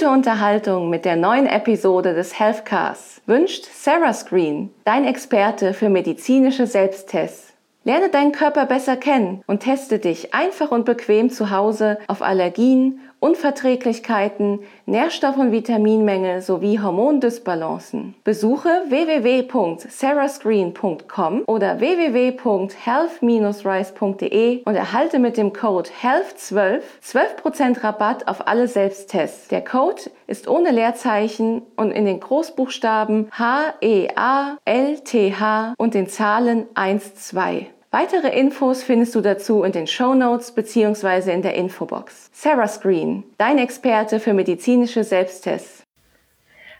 Gute Unterhaltung mit der neuen Episode des Healthcasts wünscht Sarah Screen, dein Experte für medizinische Selbsttests. Lerne deinen Körper besser kennen und teste dich einfach und bequem zu Hause auf Allergien Unverträglichkeiten, Nährstoff- und Vitaminmängel sowie Hormondysbalancen. Besuche www.sarahscreen.com oder www.health-rise.de und erhalte mit dem Code HEALTH12 12% Rabatt auf alle Selbsttests. Der Code ist ohne Leerzeichen und in den Großbuchstaben H, E, A, L, T, H und den Zahlen 1, 2. Weitere Infos findest du dazu in den Show Notes bzw. in der Infobox. Sarah Screen, dein Experte für medizinische Selbsttests.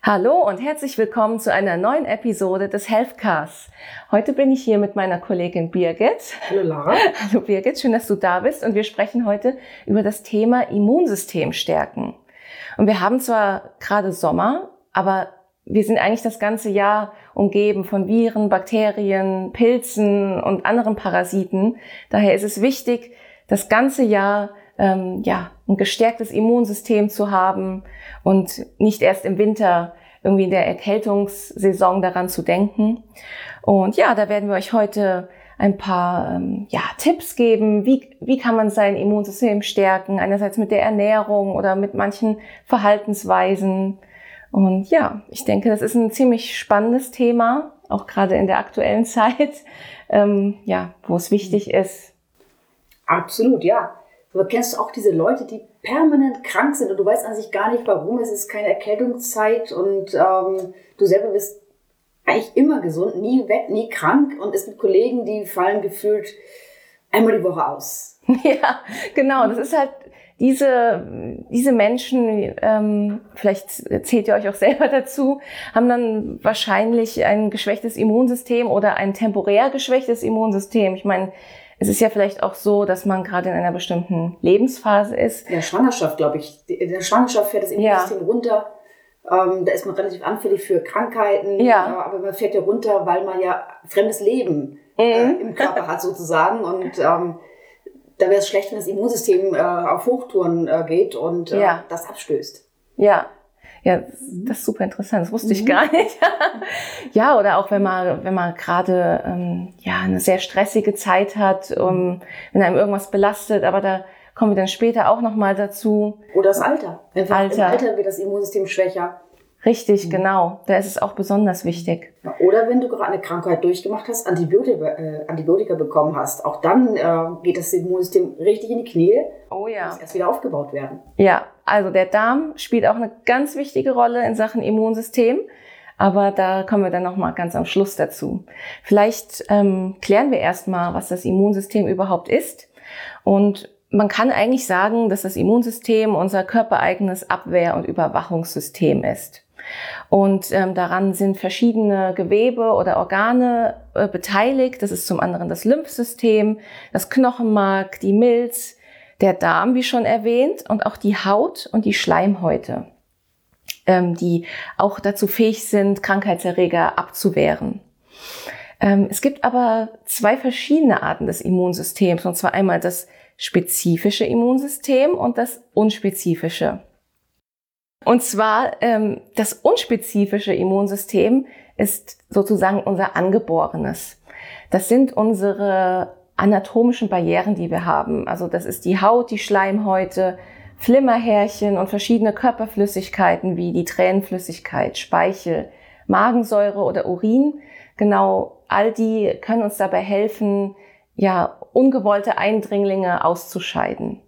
Hallo und herzlich willkommen zu einer neuen Episode des Healthcasts. Heute bin ich hier mit meiner Kollegin Birgit. Hallo Lara. Hallo Birgit, schön, dass du da bist und wir sprechen heute über das Thema Immunsystem stärken. Und wir haben zwar gerade Sommer, aber wir sind eigentlich das ganze Jahr umgeben von Viren, Bakterien, Pilzen und anderen Parasiten. Daher ist es wichtig, das ganze Jahr ähm, ja, ein gestärktes Immunsystem zu haben und nicht erst im Winter irgendwie in der Erkältungssaison daran zu denken. Und ja, da werden wir euch heute ein paar ähm, ja, Tipps geben, wie, wie kann man sein Immunsystem stärken, einerseits mit der Ernährung oder mit manchen Verhaltensweisen. Und ja, ich denke, das ist ein ziemlich spannendes Thema, auch gerade in der aktuellen Zeit, ähm, ja, wo es wichtig ist. Absolut, ja. Aber kennst du auch diese Leute, die permanent krank sind und du weißt an sich gar nicht warum? Es ist keine Erkältungszeit und ähm, du selber bist eigentlich immer gesund, nie weg, nie krank und es gibt Kollegen, die fallen gefühlt einmal die Woche aus. Ja, genau. Das ist halt diese, diese Menschen, ähm, vielleicht zählt ihr euch auch selber dazu, haben dann wahrscheinlich ein geschwächtes Immunsystem oder ein temporär geschwächtes Immunsystem. Ich meine, es ist ja vielleicht auch so, dass man gerade in einer bestimmten Lebensphase ist. In der Schwangerschaft, glaube ich. In der Schwangerschaft fährt das Immunsystem ja. runter. Ähm, da ist man relativ anfällig für Krankheiten. Ja. Äh, aber man fährt ja runter, weil man ja fremdes Leben äh, mhm. im Körper hat sozusagen. Und ähm, da wäre es schlecht, wenn das Immunsystem äh, auf Hochtouren äh, geht und äh, ja. das abstößt. Ja. Ja, das ist super interessant. Das wusste mhm. ich gar nicht. ja, oder auch wenn man, wenn man gerade ähm, ja eine sehr stressige Zeit hat, um, wenn einem irgendwas belastet, aber da kommen wir dann später auch noch mal dazu. Oder das Alter. Einfach Alter. Im Alter wird das Immunsystem schwächer. Richtig, mhm. genau. Da ist es auch besonders wichtig. Oder wenn du gerade eine Krankheit durchgemacht hast, Antibiotika, äh, Antibiotika bekommen hast, auch dann äh, geht das Immunsystem richtig in die Knie. Oh ja. Muss erst wieder aufgebaut werden. Ja, also der Darm spielt auch eine ganz wichtige Rolle in Sachen Immunsystem. Aber da kommen wir dann nochmal ganz am Schluss dazu. Vielleicht ähm, klären wir erstmal, was das Immunsystem überhaupt ist. Und man kann eigentlich sagen, dass das Immunsystem unser körpereigenes Abwehr- und Überwachungssystem ist. Und ähm, daran sind verschiedene Gewebe oder Organe äh, beteiligt. Das ist zum anderen das Lymphsystem, das Knochenmark, die Milz, der Darm, wie schon erwähnt, und auch die Haut und die Schleimhäute, ähm, die auch dazu fähig sind, Krankheitserreger abzuwehren. Ähm, es gibt aber zwei verschiedene Arten des Immunsystems, und zwar einmal das spezifische Immunsystem und das unspezifische. Und zwar ähm, das unspezifische Immunsystem ist sozusagen unser angeborenes. Das sind unsere anatomischen Barrieren, die wir haben. Also das ist die Haut, die Schleimhäute, Flimmerhärchen und verschiedene Körperflüssigkeiten wie die Tränenflüssigkeit, Speichel, Magensäure oder Urin. Genau all die können uns dabei helfen, ja, ungewollte Eindringlinge auszuscheiden.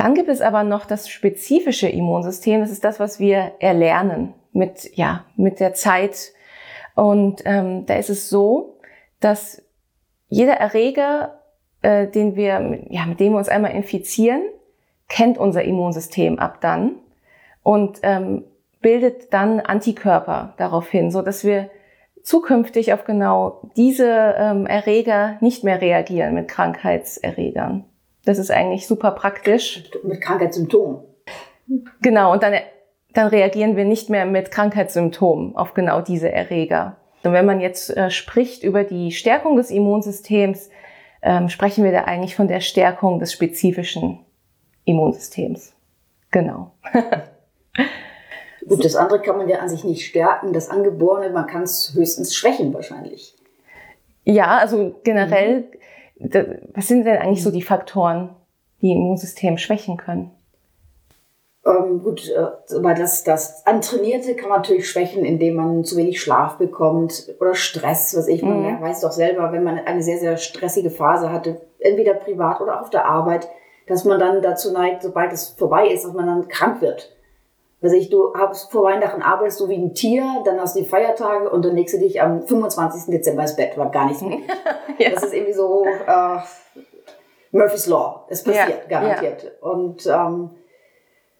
Dann gibt es aber noch das spezifische Immunsystem. Das ist das, was wir erlernen mit, ja, mit der Zeit. Und ähm, da ist es so, dass jeder Erreger, äh, den wir, ja, mit dem wir uns einmal infizieren, kennt unser Immunsystem ab dann und ähm, bildet dann Antikörper daraufhin, so dass wir zukünftig auf genau diese ähm, Erreger nicht mehr reagieren mit Krankheitserregern. Das ist eigentlich super praktisch. Mit Krankheitssymptomen. Genau, und dann, dann reagieren wir nicht mehr mit Krankheitssymptomen auf genau diese Erreger. Und wenn man jetzt äh, spricht über die Stärkung des Immunsystems, ähm, sprechen wir da eigentlich von der Stärkung des spezifischen Immunsystems. Genau. Gut, das andere kann man ja an sich nicht stärken, das Angeborene, man kann es höchstens schwächen wahrscheinlich. Ja, also generell, mhm. Was sind denn eigentlich so die Faktoren, die Immunsystem schwächen können? Ähm, gut, äh, aber das, das Antrainierte kann man natürlich schwächen, indem man zu wenig Schlaf bekommt oder Stress, was ich, man mhm. weiß doch selber, wenn man eine sehr, sehr stressige Phase hatte, entweder privat oder auf der Arbeit, dass man dann dazu neigt, sobald es vorbei ist, dass man dann krank wird. Also ich, du hast vor Weihnachten arbeitest du wie ein Tier, dann hast du die Feiertage und dann legst du dich am 25. Dezember ins Bett, war gar nichts mehr. ja. Das ist irgendwie so äh, Murphy's Law. Es passiert, ja. garantiert. Ja. Und ähm,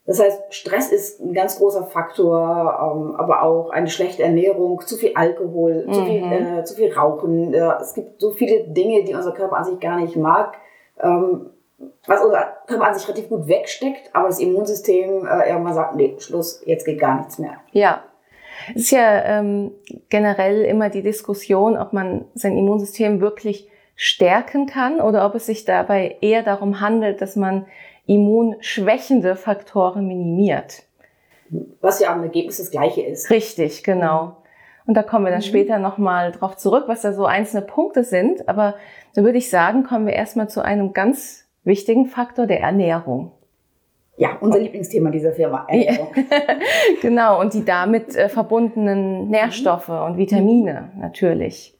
das heißt, Stress ist ein ganz großer Faktor, ähm, aber auch eine schlechte Ernährung, zu viel Alkohol, mhm. zu, viel, mhm. äh, zu viel Rauchen. Äh, es gibt so viele Dinge, die unser Körper an sich gar nicht mag, ähm, was unser Körper an sich relativ gut wegsteckt, aber das Immunsystem äh, irgendwann sagt, nee, Schluss, jetzt geht gar nichts mehr. Ja. Es ist ja ähm, generell immer die Diskussion, ob man sein Immunsystem wirklich stärken kann oder ob es sich dabei eher darum handelt, dass man immunschwächende Faktoren minimiert. Was ja am Ergebnis das gleiche ist. Richtig, genau. Und da kommen wir dann mhm. später nochmal drauf zurück, was da so einzelne Punkte sind. Aber da würde ich sagen, kommen wir erstmal zu einem ganz wichtigen Faktor der Ernährung. Ja, unser Lieblingsthema dieser Firma, Ernährung. genau, und die damit äh, verbundenen Nährstoffe und Vitamine natürlich.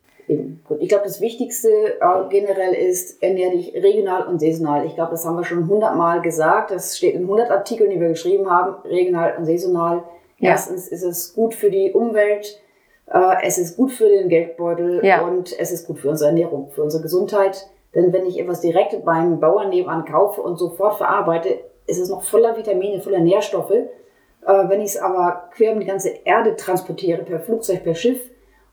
Gut, ich glaube, das Wichtigste äh, generell ist, ernähre dich regional und saisonal. Ich glaube, das haben wir schon hundertmal gesagt. Das steht in hundert Artikeln, die wir geschrieben haben, regional und saisonal. Ja. Erstens ist es gut für die Umwelt, äh, es ist gut für den Geldbeutel ja. und es ist gut für unsere Ernährung, für unsere Gesundheit. Denn wenn ich etwas direkt beim Bauern nebenan kaufe und sofort verarbeite, ist es noch voller Vitamine, voller Nährstoffe. Äh, wenn ich es aber quer um die ganze Erde transportiere, per Flugzeug, per Schiff,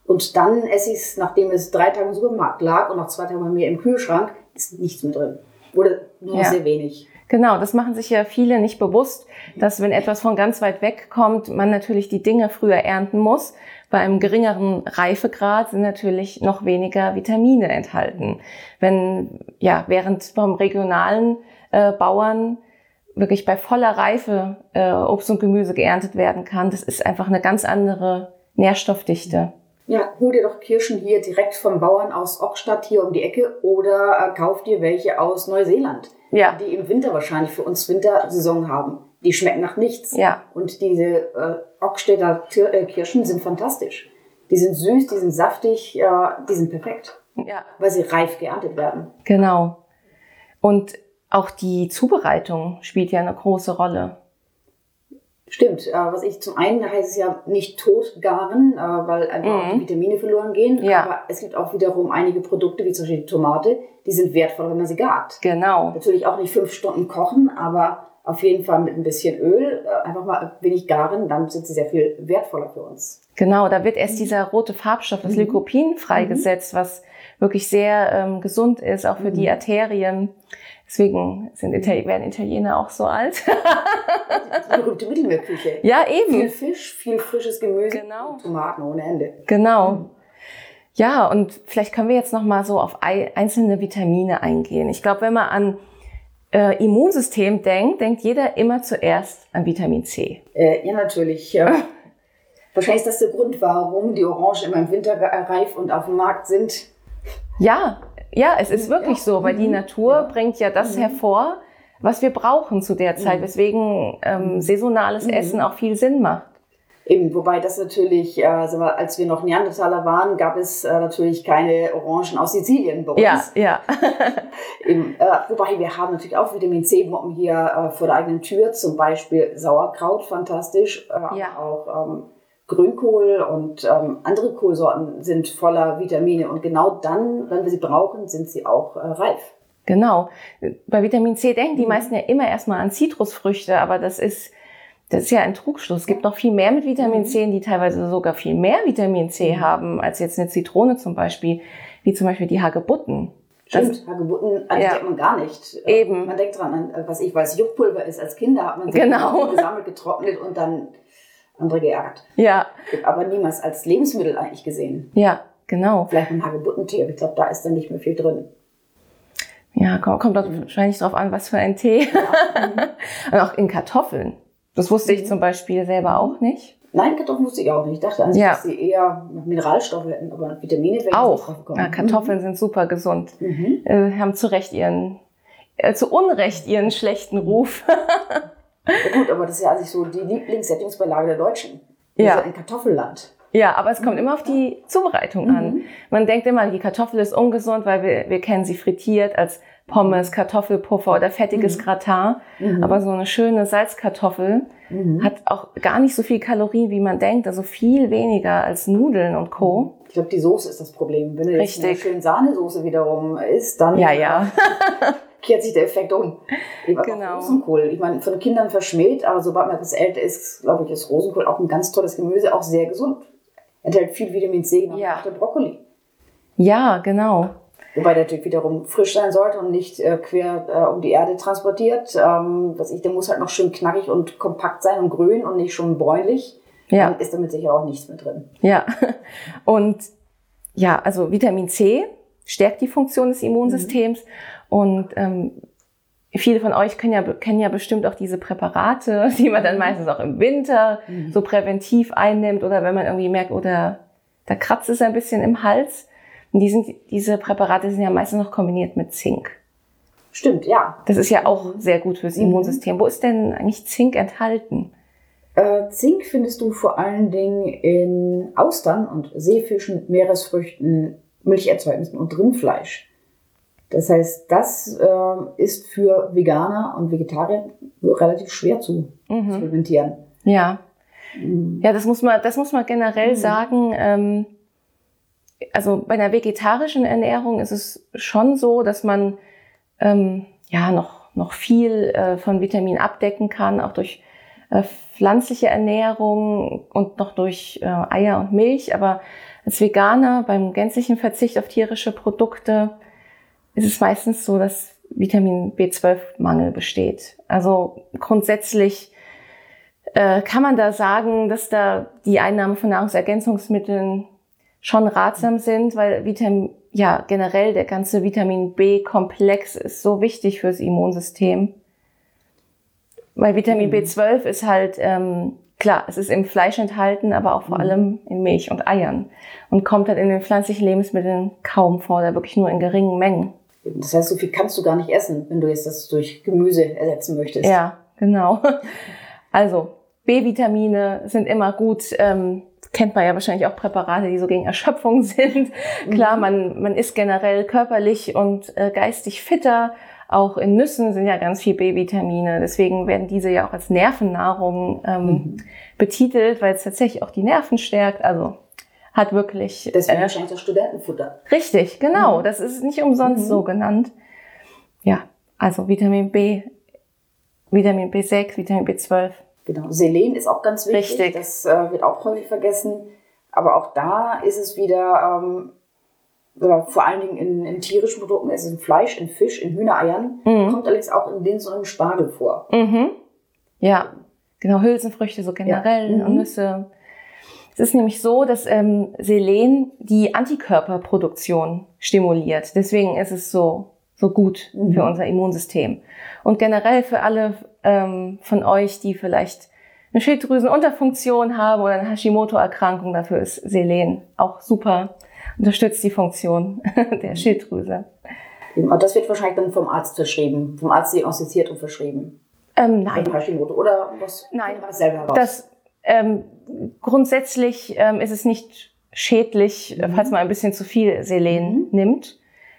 und dann esse ich es, nachdem es drei Tage im Supermarkt lag und noch zwei Tage bei mir im Kühlschrank, ist nichts mehr drin. Oder nur ja. sehr wenig. Genau, das machen sich ja viele nicht bewusst, dass wenn etwas von ganz weit weg kommt, man natürlich die Dinge früher ernten muss. Bei einem geringeren Reifegrad sind natürlich noch weniger Vitamine enthalten. Wenn, ja, während vom regionalen äh, Bauern wirklich bei voller Reife äh, Obst und Gemüse geerntet werden kann, das ist einfach eine ganz andere Nährstoffdichte ja, hol dir doch Kirschen hier direkt vom Bauern aus Ockstadt hier um die Ecke oder äh, kauf dir welche aus Neuseeland, ja. die im Winter wahrscheinlich für uns Wintersaison haben. Die schmecken nach nichts. Ja. Und diese äh, Ockstädter äh, Kirschen sind fantastisch. Die sind süß, die sind saftig, äh, die sind perfekt. Ja. Weil sie reif geerntet werden. Genau. Und auch die Zubereitung spielt ja eine große Rolle. Stimmt. Äh, was ich zum einen heißt es ja nicht totgaren, äh, weil einfach mhm. die Vitamine verloren gehen. Ja. Aber es gibt auch wiederum einige Produkte, wie zum Beispiel die Tomate, die sind wertvoll, wenn man sie gart. Genau. Natürlich auch nicht fünf Stunden kochen, aber auf jeden Fall mit ein bisschen Öl, äh, einfach mal wenig garen, dann sind sie sehr viel wertvoller für uns. Genau, da wird erst mhm. dieser rote Farbstoff, das mhm. Lycopin, freigesetzt, mhm. was wirklich sehr ähm, gesund ist, auch für die. Arterien. Deswegen sind Itali werden Italiener auch so alt. die berühmte Mittelmeerküche. Ja, eben. Viel Fisch, viel frisches Gemüse, genau. Tomaten ohne Ende. Genau. Ja, und vielleicht können wir jetzt noch mal so auf einzelne Vitamine eingehen. Ich glaube, wenn man an äh, Immunsystem denkt, denkt jeder immer zuerst an Vitamin C. Äh, ja, natürlich. Ja. Wahrscheinlich ist das der Grund, warum die Orangen immer im Winter reif und auf dem Markt sind. Ja, ja, es ist wirklich ja. so, weil die mhm. Natur ja. bringt ja das mhm. hervor, was wir brauchen zu der Zeit, mhm. weswegen ähm, saisonales mhm. Essen auch viel Sinn macht. Eben, wobei das natürlich, äh, als wir noch Neandertaler waren, gab es äh, natürlich keine Orangen aus Sizilien bei uns. Ja, ja. Eben, äh, wobei wir haben natürlich auch Vitamin C-Bomben hier vor der eigenen Tür, zum Beispiel Sauerkraut, fantastisch, ja. auch ähm, Grünkohl und ähm, andere Kohlsorten sind voller Vitamine und genau dann, wenn wir sie brauchen, sind sie auch äh, reif. Genau. Bei Vitamin C denken die mhm. meisten ja immer erstmal an Zitrusfrüchte, aber das ist, das ist ja ein Trugschluss. Es gibt noch viel mehr mit Vitamin mhm. C, die teilweise sogar viel mehr Vitamin C mhm. haben als jetzt eine Zitrone zum Beispiel, wie zum Beispiel die Hagebutten. Stimmt, Hagebutten also ja. denkt man gar nicht. Eben. Man denkt dran, was ich weiß, Juckpulver ist. Als Kinder hat man genau. gesammelt, getrocknet und dann andere geärgert. Ja. Aber niemals als Lebensmittel eigentlich gesehen. Ja, genau. Vielleicht ein Hagebuttentee, ich glaube, da ist dann nicht mehr viel drin. Ja, kommt, kommt mhm. wahrscheinlich drauf an, was für ein Tee. Ja. Und auch in Kartoffeln. Das wusste ich zum Beispiel selber auch nicht. Nein, Kartoffeln wusste ich auch nicht. Ich dachte an sich, ja. dass sie eher Mineralstoffe hätten, aber Vitamine wären auch. Ja, Kartoffeln mhm. sind super gesund. Mhm. Äh, haben zu Recht ihren, äh, zu Unrecht ihren schlechten Ruf. ja, gut, aber das ist ja eigentlich so die Lieblingssättigungsbeilage der Deutschen. ja. ein Kartoffelland. Ja, aber es kommt mhm. immer auf die Zubereitung an. Mhm. Man denkt immer, die Kartoffel ist ungesund, weil wir, wir kennen sie frittiert als Pommes, Kartoffelpuffer oder fettiges mhm. Gratin. Mhm. Aber so eine schöne Salzkartoffel mhm. hat auch gar nicht so viel Kalorien, wie man denkt. Also viel weniger als Nudeln und Co. Ich glaube, die Soße ist das Problem. Wenn du jetzt eine schöne Sahnesoße wiederum isst, dann ja, ja. kehrt sich der Effekt um. genau. Rosenkohl. Ich meine, von Kindern verschmäht, aber sobald man etwas älter ist, glaube ich, ist Rosenkohl auch ein ganz tolles Gemüse, auch sehr gesund. Enthält viel Vitamin C, genau ja. der Brokkoli. Ja, genau. Wobei der natürlich wiederum frisch sein sollte und nicht äh, quer äh, um die Erde transportiert. Ähm, was ich, der muss halt noch schön knackig und kompakt sein und grün und nicht schon bräunlich. Ja. Dann ist damit sicher auch nichts mehr drin. Ja. Und ja, also Vitamin C stärkt die Funktion des Immunsystems. Mhm. Und ähm, viele von euch kennen ja, kennen ja bestimmt auch diese Präparate, die man dann mhm. meistens auch im Winter mhm. so präventiv einnimmt oder wenn man irgendwie merkt, oder oh, da kratzt es ein bisschen im Hals. Und die sind, diese Präparate sind ja meistens noch kombiniert mit Zink. Stimmt, ja. Das ist ja auch sehr gut fürs mhm. Immunsystem. Wo ist denn eigentlich Zink enthalten? Äh, Zink findest du vor allen Dingen in Austern und Seefischen, Meeresfrüchten, Milcherzeugnissen und Rindfleisch. Das heißt, das äh, ist für Veganer und Vegetarier relativ schwer zu mhm. supplementieren. Ja. Mhm. Ja, das muss man, das muss man generell mhm. sagen. Ähm, also bei einer vegetarischen Ernährung ist es schon so, dass man ähm, ja noch, noch viel äh, von Vitamin abdecken kann, auch durch äh, pflanzliche Ernährung und noch durch äh, Eier und Milch. Aber als Veganer beim gänzlichen Verzicht auf tierische Produkte ist es meistens so, dass Vitamin B12-Mangel besteht. Also grundsätzlich äh, kann man da sagen, dass da die Einnahme von Nahrungsergänzungsmitteln schon ratsam sind, weil Vitamin, ja, generell der ganze Vitamin B-Komplex ist so wichtig fürs Immunsystem. Weil Vitamin mhm. B12 ist halt, ähm, klar, es ist im Fleisch enthalten, aber auch vor mhm. allem in Milch und Eiern. Und kommt halt in den pflanzlichen Lebensmitteln kaum vor, da wirklich nur in geringen Mengen. Das heißt, so viel kannst du gar nicht essen, wenn du jetzt das durch Gemüse ersetzen möchtest. Ja, genau. Also, B-Vitamine sind immer gut. Ähm, kennt man ja wahrscheinlich auch Präparate, die so gegen Erschöpfung sind. Klar, mhm. man, man ist generell körperlich und äh, geistig fitter. Auch in Nüssen sind ja ganz viel B-Vitamine. Deswegen werden diese ja auch als Nervennahrung ähm, mhm. betitelt, weil es tatsächlich auch die Nerven stärkt. Also hat wirklich. Deswegen äh, wahrscheinlich das Studentenfutter. Richtig, genau. Mhm. Das ist nicht umsonst mhm. so genannt. Ja, also Vitamin B, Vitamin B6, Vitamin B12. Genau. Selen ist auch ganz wichtig. Richtig. Das äh, wird auch häufig vergessen. Aber auch da ist es wieder, ähm, vor allen Dingen in, in, tierischen Produkten, es ist in Fleisch, in Fisch, in Hühnereiern, mhm. kommt allerdings auch in Linsen und Spargel vor. Mhm. Ja, genau, Hülsenfrüchte so generell ja. und mhm. Nüsse. Es ist nämlich so, dass ähm, Selen die Antikörperproduktion stimuliert. Deswegen ist es so, so gut mhm. für unser Immunsystem. Und generell für alle ähm, von euch, die vielleicht eine Schilddrüsenunterfunktion haben oder eine Hashimoto-Erkrankung, dafür ist Selen auch super, unterstützt die Funktion der Schilddrüse. Und das wird wahrscheinlich dann vom Arzt verschrieben, vom Arzt diagnostiziert und verschrieben. Ähm, nein. Hashimoto oder was? Nein. Selber heraus? Das, ähm, grundsätzlich ähm, ist es nicht schädlich, mhm. falls man ein bisschen zu viel Selen mhm. nimmt.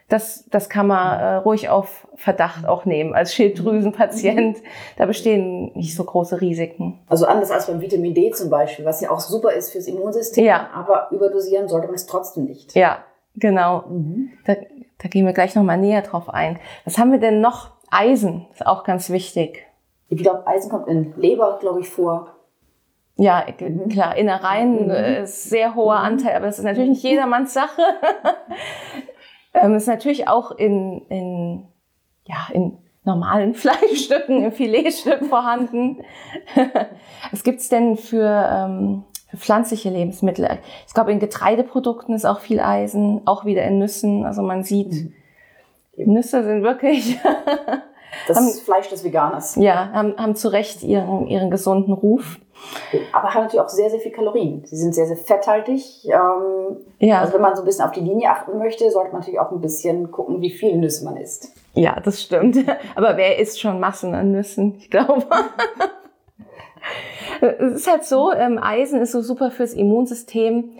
Das, das kann man äh, ruhig auf Verdacht auch nehmen als Schilddrüsenpatient. Mhm. Da bestehen nicht so große Risiken. Also anders als beim Vitamin D zum Beispiel, was ja auch super ist fürs Immunsystem, ja. aber überdosieren sollte man es trotzdem nicht. Ja, genau. Mhm. Da, da gehen wir gleich nochmal näher drauf ein. Was haben wir denn noch? Eisen ist auch ganz wichtig. Ich glaube, Eisen kommt in Leber, glaube ich, vor. Ja, mhm. klar, Innereien mhm. Äh, ist sehr hoher mhm. Anteil, aber es ist natürlich nicht jedermanns Sache. Ähm, ist natürlich auch in, in, ja, in normalen Fleischstücken, im Filetstück vorhanden. Was gibt's denn für, ähm, für pflanzliche Lebensmittel? Ich glaube, in Getreideprodukten ist auch viel Eisen, auch wieder in Nüssen. Also man sieht, mhm. Nüsse sind wirklich Das haben, Fleisch des Veganers. Ja, haben, haben zu Recht ihren, ihren gesunden Ruf. Aber haben natürlich auch sehr, sehr viel Kalorien. Sie sind sehr, sehr fetthaltig. Ähm, ja. Also wenn man so ein bisschen auf die Linie achten möchte, sollte man natürlich auch ein bisschen gucken, wie viel Nüsse man isst. Ja, das stimmt. Aber wer isst schon Massen an Nüssen? Ich glaube. es ist halt so, ähm, Eisen ist so super fürs Immunsystem.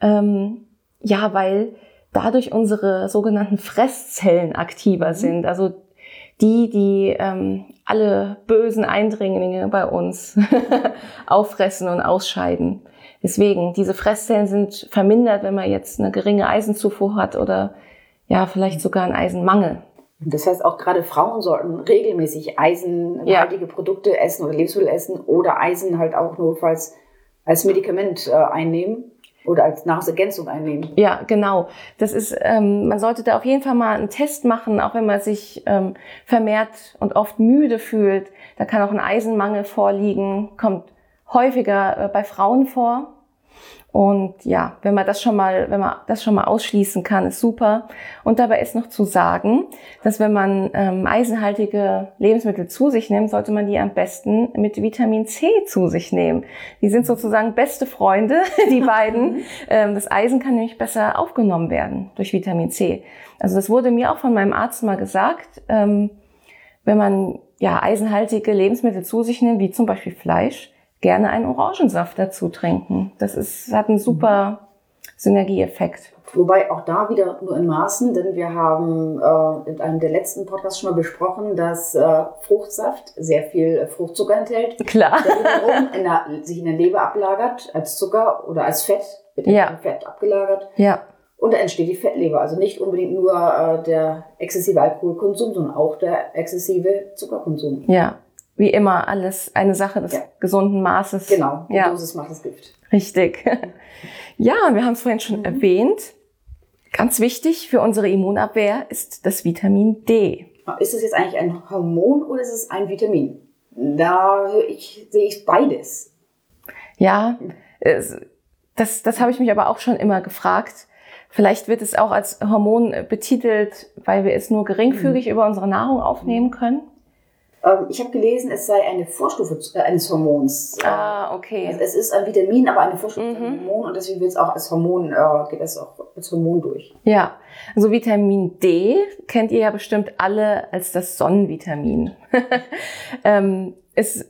Ähm, ja, weil dadurch unsere sogenannten Fresszellen aktiver mhm. sind. Also die, die ähm, alle bösen Eindringlinge bei uns auffressen und ausscheiden. Deswegen, diese Fresszellen sind vermindert, wenn man jetzt eine geringe Eisenzufuhr hat oder ja, vielleicht sogar einen Eisenmangel. Das heißt, auch gerade Frauen sollten regelmäßig eisenhaltige ja. Produkte essen oder Lebensmittel essen oder Eisen halt auch notfalls als Medikament äh, einnehmen oder als Nahrungsergänzung einnehmen. Ja, genau. Das ist, ähm, man sollte da auf jeden Fall mal einen Test machen, auch wenn man sich ähm, vermehrt und oft müde fühlt. Da kann auch ein Eisenmangel vorliegen, kommt häufiger äh, bei Frauen vor. Und ja, wenn man das schon mal, wenn man das schon mal ausschließen kann, ist super. Und dabei ist noch zu sagen, dass wenn man ähm, eisenhaltige Lebensmittel zu sich nimmt, sollte man die am besten mit Vitamin C zu sich nehmen. Die sind sozusagen beste Freunde, die beiden. ähm, das Eisen kann nämlich besser aufgenommen werden durch Vitamin C. Also das wurde mir auch von meinem Arzt mal gesagt. Ähm, wenn man ja eisenhaltige Lebensmittel zu sich nimmt, wie zum Beispiel Fleisch, gerne einen Orangensaft dazu trinken. Das ist, hat einen super Synergieeffekt. Wobei auch da wieder nur in Maßen, denn wir haben äh, in einem der letzten Podcasts schon mal besprochen, dass äh, Fruchtsaft sehr viel Fruchtzucker enthält. Klar. Der wiederum in der, sich in der Leber ablagert als Zucker oder als Fett, wird ja. Fett abgelagert. Ja. Und da entsteht die Fettleber. Also nicht unbedingt nur äh, der exzessive Alkoholkonsum, sondern auch der exzessive Zuckerkonsum. Ja wie immer alles eine Sache des ja. gesunden Maßes. Genau, die ja. Dosis macht das Gift. Richtig. Ja, und wir haben es vorhin schon mhm. erwähnt. Ganz wichtig für unsere Immunabwehr ist das Vitamin D. Ist es jetzt eigentlich ein Hormon oder ist es ein Vitamin? Da ich, sehe ich beides. Ja, das, das habe ich mich aber auch schon immer gefragt. Vielleicht wird es auch als Hormon betitelt, weil wir es nur geringfügig mhm. über unsere Nahrung aufnehmen können. Ähm, ich habe gelesen, es sei eine Vorstufe äh, eines Hormons. Ah, okay. Also es ist ein Vitamin, aber eine Vorstufe mhm. ein Hormon und deswegen wird es auch als Hormon, äh, geht es auch als Hormon durch. Ja, also Vitamin D kennt ihr ja bestimmt alle als das Sonnenvitamin. ähm, es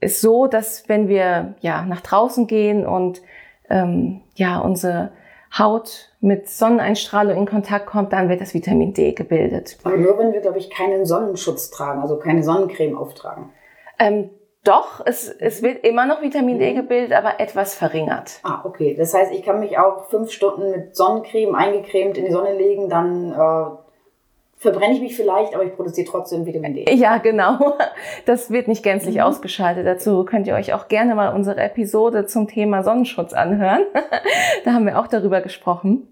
ist so, dass wenn wir ja nach draußen gehen und ähm, ja unsere Haut mit Sonneneinstrahlung in Kontakt kommt, dann wird das Vitamin D gebildet. Aber nur wenn wir, glaube ich, keinen Sonnenschutz tragen, also keine Sonnencreme auftragen. Ähm, doch, es, es wird immer noch Vitamin D mhm. gebildet, aber etwas verringert. Ah, okay. Das heißt, ich kann mich auch fünf Stunden mit Sonnencreme eingecremt in die Sonne legen, dann äh, verbrenne ich mich vielleicht, aber ich produziere trotzdem Vitamin D. Ja, genau. Das wird nicht gänzlich mhm. ausgeschaltet. Dazu könnt ihr euch auch gerne mal unsere Episode zum Thema Sonnenschutz anhören. da haben wir auch darüber gesprochen.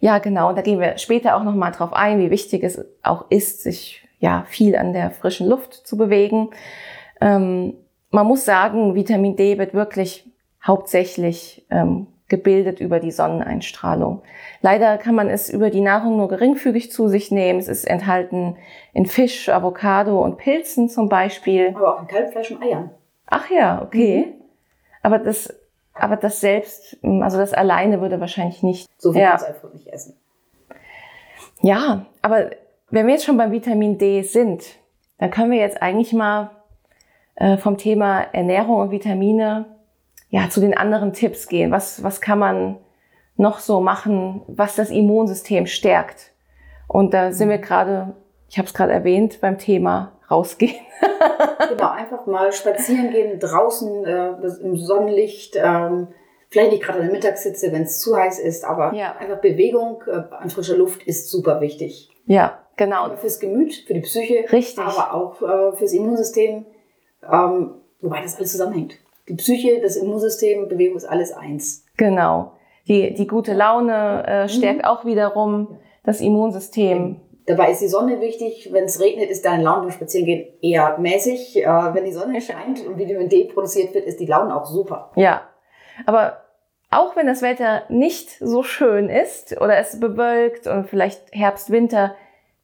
Ja, genau. Und da gehen wir später auch nochmal drauf ein, wie wichtig es auch ist, sich ja viel an der frischen Luft zu bewegen. Ähm, man muss sagen, Vitamin D wird wirklich hauptsächlich ähm, gebildet über die Sonneneinstrahlung. Leider kann man es über die Nahrung nur geringfügig zu sich nehmen. Es ist enthalten in Fisch, Avocado und Pilzen zum Beispiel. Aber auch in Kalbfleisch und Eiern. Ach ja, okay. Mhm. Aber das, aber das selbst, also das alleine würde wahrscheinlich nicht. So viel ja. kann einfach nicht essen. Ja, aber wenn wir jetzt schon beim Vitamin D sind, dann können wir jetzt eigentlich mal äh, vom Thema Ernährung und Vitamine ja, zu den anderen Tipps gehen. Was, was kann man noch so machen, was das Immunsystem stärkt? Und da sind wir gerade, ich habe es gerade erwähnt, beim Thema rausgehen. genau, einfach mal spazieren gehen, draußen äh, im Sonnenlicht. Ähm, vielleicht nicht gerade in der Mittagssitze, wenn es zu heiß ist, aber ja. einfach Bewegung äh, an frischer Luft ist super wichtig. Ja, genau. Fürs Gemüt, für die Psyche, Richtig. aber auch äh, fürs Immunsystem, ähm, wobei das alles zusammenhängt die Psyche, das Immunsystem, Bewegung ist alles eins. Genau. Die, die gute Laune äh, stärkt mhm. auch wiederum das Immunsystem. Dabei ist die Sonne wichtig. Wenn es regnet, ist deine Laune beim Spazierengehen eher mäßig. Äh, wenn die Sonne scheint und Vitamin D produziert wird, ist die Laune auch super. Ja. Aber auch wenn das Wetter nicht so schön ist oder es bewölkt und vielleicht Herbst, Winter,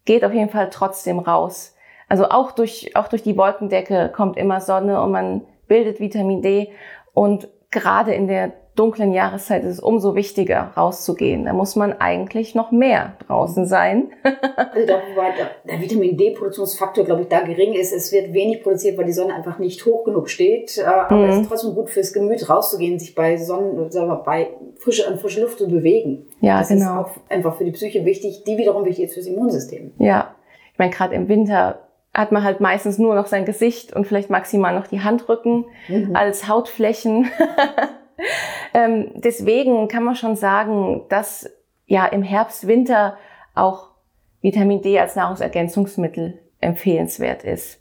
geht auf jeden Fall trotzdem raus. Also auch durch, auch durch die Wolkendecke kommt immer Sonne und man bildet Vitamin D. Und gerade in der dunklen Jahreszeit ist es umso wichtiger, rauszugehen. Da muss man eigentlich noch mehr draußen sein. also da, wobei der Vitamin D-Produktionsfaktor, glaube ich, da gering ist. Es wird wenig produziert, weil die Sonne einfach nicht hoch genug steht. Äh, aber mhm. es ist trotzdem gut fürs Gemüt, rauszugehen, sich bei Sonnen, sagen wir, bei frische, an frische Luft zu bewegen. Ja, das genau. ist auch einfach für die Psyche wichtig, die wiederum wichtig ist fürs Immunsystem. Ja. Ich meine, gerade im Winter hat man halt meistens nur noch sein Gesicht und vielleicht maximal noch die Handrücken mhm. als Hautflächen. ähm, deswegen kann man schon sagen, dass ja im Herbst, Winter auch Vitamin D als Nahrungsergänzungsmittel empfehlenswert ist.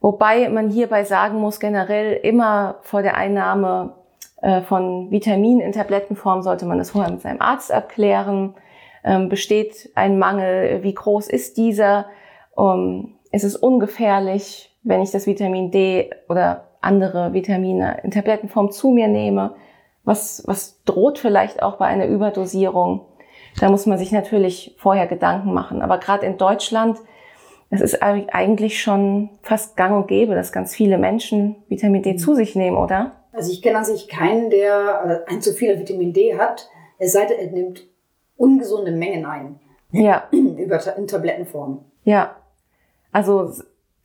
Wobei man hierbei sagen muss, generell immer vor der Einnahme äh, von Vitaminen in Tablettenform sollte man das vorher mit seinem Arzt abklären. Ähm, besteht ein Mangel? Wie groß ist dieser? Um, ist es ungefährlich, wenn ich das Vitamin D oder andere Vitamine in Tablettenform zu mir nehme? Was, was droht vielleicht auch bei einer Überdosierung? Da muss man sich natürlich vorher Gedanken machen. Aber gerade in Deutschland, es ist eigentlich schon fast gang und gäbe, dass ganz viele Menschen Vitamin D zu sich nehmen, oder? Also ich kenne an sich keinen, der äh, ein zu viel Vitamin D hat, es sei denn, er nimmt ungesunde Mengen ein. Ja. Über, in Tablettenform. Ja. Also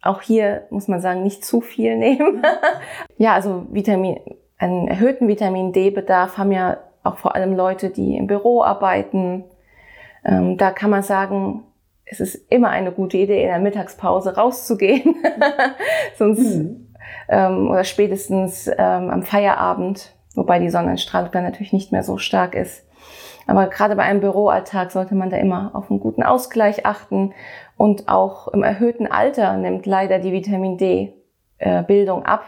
auch hier muss man sagen, nicht zu viel nehmen. ja, also Vitamin, einen erhöhten Vitamin D-Bedarf haben ja auch vor allem Leute, die im Büro arbeiten. Ähm, da kann man sagen, es ist immer eine gute Idee, in der Mittagspause rauszugehen. Sonst, mhm. ähm, oder spätestens ähm, am Feierabend, wobei die Sonnenstrahlung dann natürlich nicht mehr so stark ist. Aber gerade bei einem Büroalltag sollte man da immer auf einen guten Ausgleich achten. Und auch im erhöhten Alter nimmt leider die Vitamin D-Bildung äh, ab.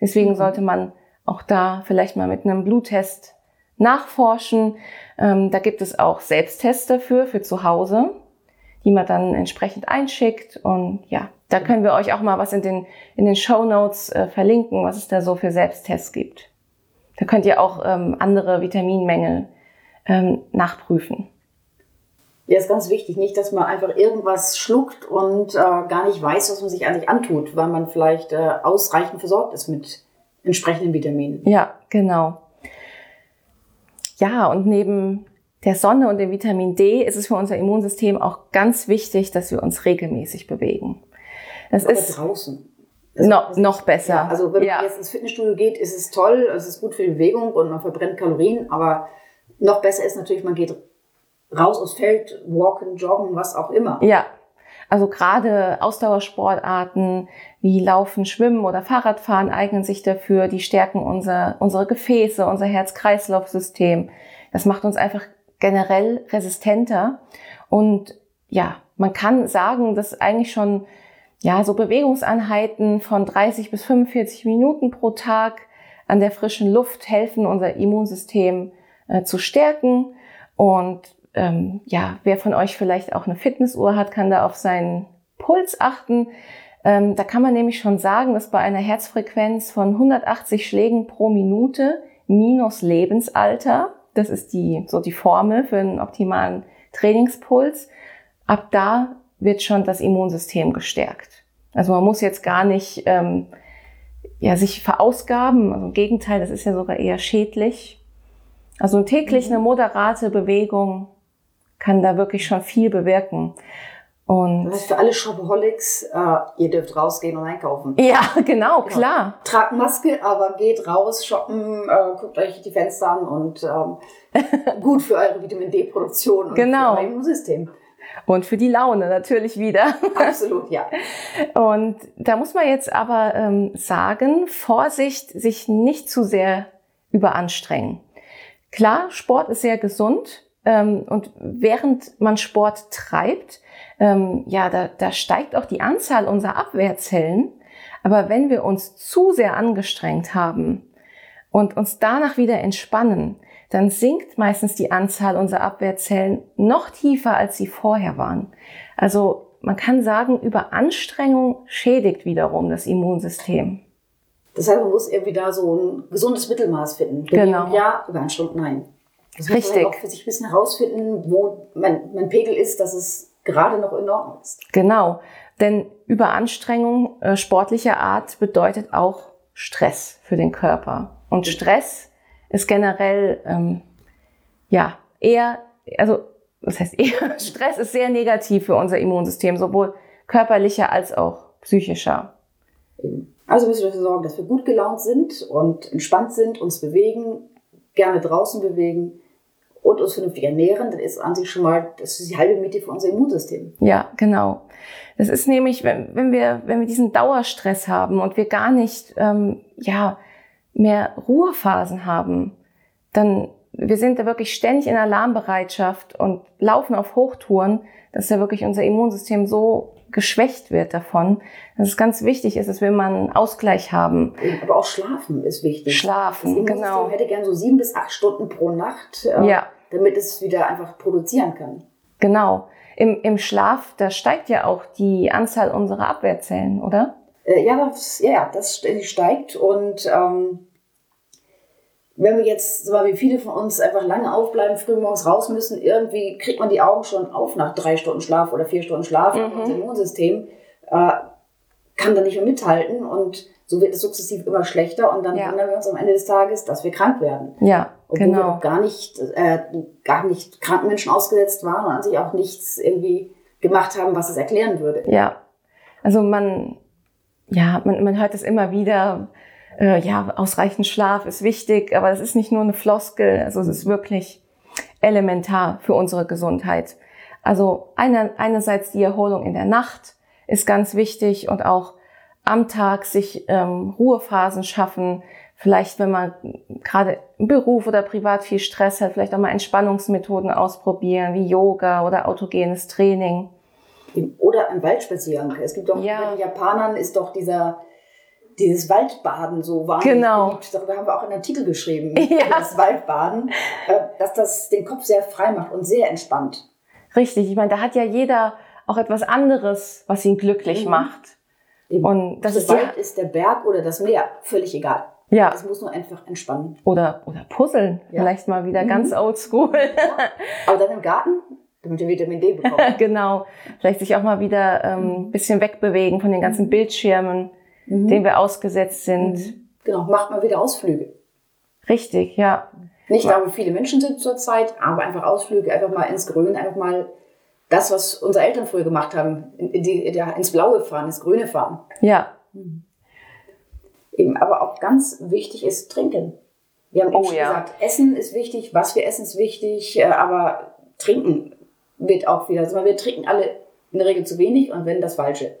Deswegen mhm. sollte man auch da vielleicht mal mit einem Bluttest nachforschen. Ähm, da gibt es auch Selbsttests dafür, für zu Hause, die man dann entsprechend einschickt. Und ja, da können wir euch auch mal was in den, in den Show Notes äh, verlinken, was es da so für Selbsttests gibt. Da könnt ihr auch ähm, andere Vitaminmängel ähm, nachprüfen. Ja, ist ganz wichtig, nicht, dass man einfach irgendwas schluckt und äh, gar nicht weiß, was man sich eigentlich antut, weil man vielleicht äh, ausreichend versorgt ist mit entsprechenden Vitaminen. Ja, genau. Ja, und neben der Sonne und dem Vitamin D ist es für unser Immunsystem auch ganz wichtig, dass wir uns regelmäßig bewegen. Das Aber ist draußen. Also, no, noch besser. Ja, also wenn ja. man jetzt ins Fitnessstudio geht, ist es toll, es ist gut für die Bewegung und man verbrennt Kalorien, aber noch besser ist natürlich, man geht raus aufs Feld, walken, joggen, was auch immer. Ja. Also gerade Ausdauersportarten wie Laufen, Schwimmen oder Fahrradfahren eignen sich dafür. Die stärken unser, unsere Gefäße, unser Herz-Kreislauf-System. Das macht uns einfach generell resistenter. Und ja, man kann sagen, dass eigentlich schon ja so Bewegungseinheiten von 30 bis 45 Minuten pro Tag an der frischen Luft helfen, unser Immunsystem äh, zu stärken. Und ähm, ja, wer von euch vielleicht auch eine Fitnessuhr hat, kann da auf seinen Puls achten. Ähm, da kann man nämlich schon sagen, dass bei einer Herzfrequenz von 180 Schlägen pro Minute minus Lebensalter, das ist die, so die Formel für einen optimalen Trainingspuls, ab da wird schon das Immunsystem gestärkt. Also man muss jetzt gar nicht ähm, ja, sich verausgaben. Also im Gegenteil, das ist ja sogar eher schädlich. Also täglich mhm. eine moderate Bewegung kann da wirklich schon viel bewirken. Und das heißt für alle Shopaholics, äh, ihr dürft rausgehen und einkaufen. Ja, genau, genau. klar. Tragt Maske, aber geht raus, shoppen, äh, guckt euch die Fenster an und ähm, gut für eure Vitamin D-Produktion und genau. für euer Immunsystem. Und für die Laune natürlich wieder. Absolut, ja. Und da muss man jetzt aber ähm, sagen, Vorsicht, sich nicht zu sehr überanstrengen. Klar, Sport ist sehr gesund ähm, und während man Sport treibt, ähm, ja, da, da steigt auch die Anzahl unserer Abwehrzellen. Aber wenn wir uns zu sehr angestrengt haben und uns danach wieder entspannen, dann sinkt meistens die Anzahl unserer Abwehrzellen noch tiefer, als sie vorher waren. Also man kann sagen, über Anstrengung schädigt wiederum das Immunsystem. Deshalb muss irgendwie da so ein gesundes Mittelmaß finden. Genau. Ja, über einen nein. Das Richtig. muss man auch für sich ein bisschen herausfinden, wo mein, mein Pegel ist, dass es gerade noch in Ordnung ist. Genau. Denn Überanstrengung äh, sportlicher Art bedeutet auch Stress für den Körper. Und Stress ist generell ähm, ja eher, also was heißt eher, Stress ist sehr negativ für unser Immunsystem, sowohl körperlicher als auch psychischer. Also müssen wir dafür sorgen, dass wir gut gelaunt sind und entspannt sind, uns bewegen, gerne draußen bewegen und uns vernünftig ernähren. Das ist an sich schon mal, das ist die halbe Miete für unser Immunsystem. Ja, genau. Das ist nämlich, wenn, wenn wir, wenn wir diesen Dauerstress haben und wir gar nicht, ähm, ja, mehr Ruhephasen haben, dann wir sind da wirklich ständig in Alarmbereitschaft und laufen auf Hochtouren, dass ja wirklich unser Immunsystem so geschwächt wird davon, dass es ganz wichtig ist, dass wir mal einen Ausgleich haben. Aber auch Schlafen ist wichtig. Schlafen, das genau. hätte gern so sieben bis acht Stunden pro Nacht, äh, ja. damit es wieder einfach produzieren kann. Genau. Im, Im Schlaf, da steigt ja auch die Anzahl unserer Abwehrzellen, oder? Äh, ja, das, ja, das steigt und ähm, wenn wir jetzt, so wie viele von uns einfach lange aufbleiben, früh morgens raus müssen, irgendwie kriegt man die Augen schon auf nach drei Stunden Schlaf oder vier Stunden Schlaf. Mhm. Unser Immunsystem äh, kann da nicht mehr mithalten und so wird es sukzessiv immer schlechter und dann ja. wundern wir uns am Ende des Tages, dass wir krank werden. Ja, Obwohl genau. wir gar nicht, äh, gar nicht kranken Menschen ausgesetzt waren und an sich auch nichts irgendwie gemacht haben, was es erklären würde. Ja, also man, ja, man, man hört es immer wieder, äh, ja, ausreichend Schlaf ist wichtig, aber es ist nicht nur eine Floskel, also es ist wirklich elementar für unsere Gesundheit. Also eine, einerseits die Erholung in der Nacht ist ganz wichtig und auch am Tag sich ähm, Ruhephasen schaffen. Vielleicht, wenn man gerade im Beruf oder privat viel Stress hat, vielleicht auch mal Entspannungsmethoden ausprobieren, wie Yoga oder autogenes Training. Oder ein Waldspaziergang. Es gibt doch, ja. bei den Japanern ist doch dieser dieses Waldbaden so wahnsinnig genau. beliebt. Darüber haben wir auch einen Artikel geschrieben, ja. das Waldbaden, äh, dass das den Kopf sehr frei macht und sehr entspannt. Richtig, ich meine, da hat ja jeder auch etwas anderes, was ihn glücklich mhm. macht. Eben. Und das ist Wald ist der Berg oder das Meer, völlig egal. Ja. Es muss nur einfach entspannen. Oder, oder puzzeln. Ja. Vielleicht mal wieder mhm. ganz oldschool. Ja. Aber dann im Garten, damit wir Vitamin D bekommen. genau. Vielleicht sich auch mal wieder ein ähm, mhm. bisschen wegbewegen von den ganzen mhm. Bildschirmen mhm. denen wir ausgesetzt sind. Mhm. Genau, macht mal wieder Ausflüge. Richtig, ja. Nicht da, wo viele Menschen sind zurzeit, aber einfach Ausflüge, einfach mal ins Grün, einfach mal das, was unsere Eltern früher gemacht haben, in die, ins Blaue fahren, ins Grüne fahren. Ja. Mhm. Eben, aber auch ganz wichtig ist trinken. Wir haben oh, schon ja. gesagt, Essen ist wichtig, was wir essen ist wichtig, äh, aber trinken wird auch wieder, also wir trinken alle in der Regel zu wenig und wenn das Falsche.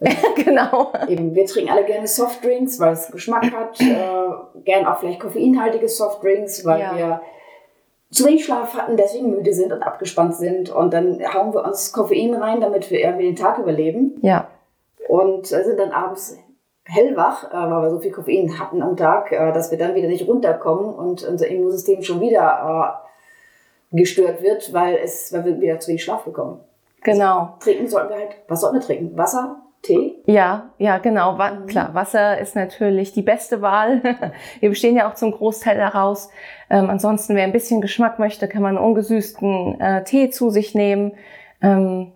genau. Eben, wir trinken alle gerne Softdrinks, weil es Geschmack hat. Äh, gern auch vielleicht koffeinhaltige Softdrinks, weil ja. wir zu wenig Schlaf hatten, deswegen müde sind und abgespannt sind. Und dann hauen wir uns Koffein rein, damit wir irgendwie den Tag überleben. Ja. Und äh, sind dann abends hellwach, äh, weil wir so viel Koffein hatten am Tag, äh, dass wir dann wieder nicht runterkommen und unser Immunsystem schon wieder gestört wird, weil, es, weil wir wieder zu wenig Schlaf bekommen. Genau. Also, trinken sollten wir halt, was sollten wir trinken? Wasser, Tee? Ja, ja, genau. Wa mhm. Klar, Wasser ist natürlich die beste Wahl. Wir bestehen ja auch zum Großteil daraus. Ähm, ansonsten, wer ein bisschen Geschmack möchte, kann man ungesüßten äh, Tee zu sich nehmen. Ähm,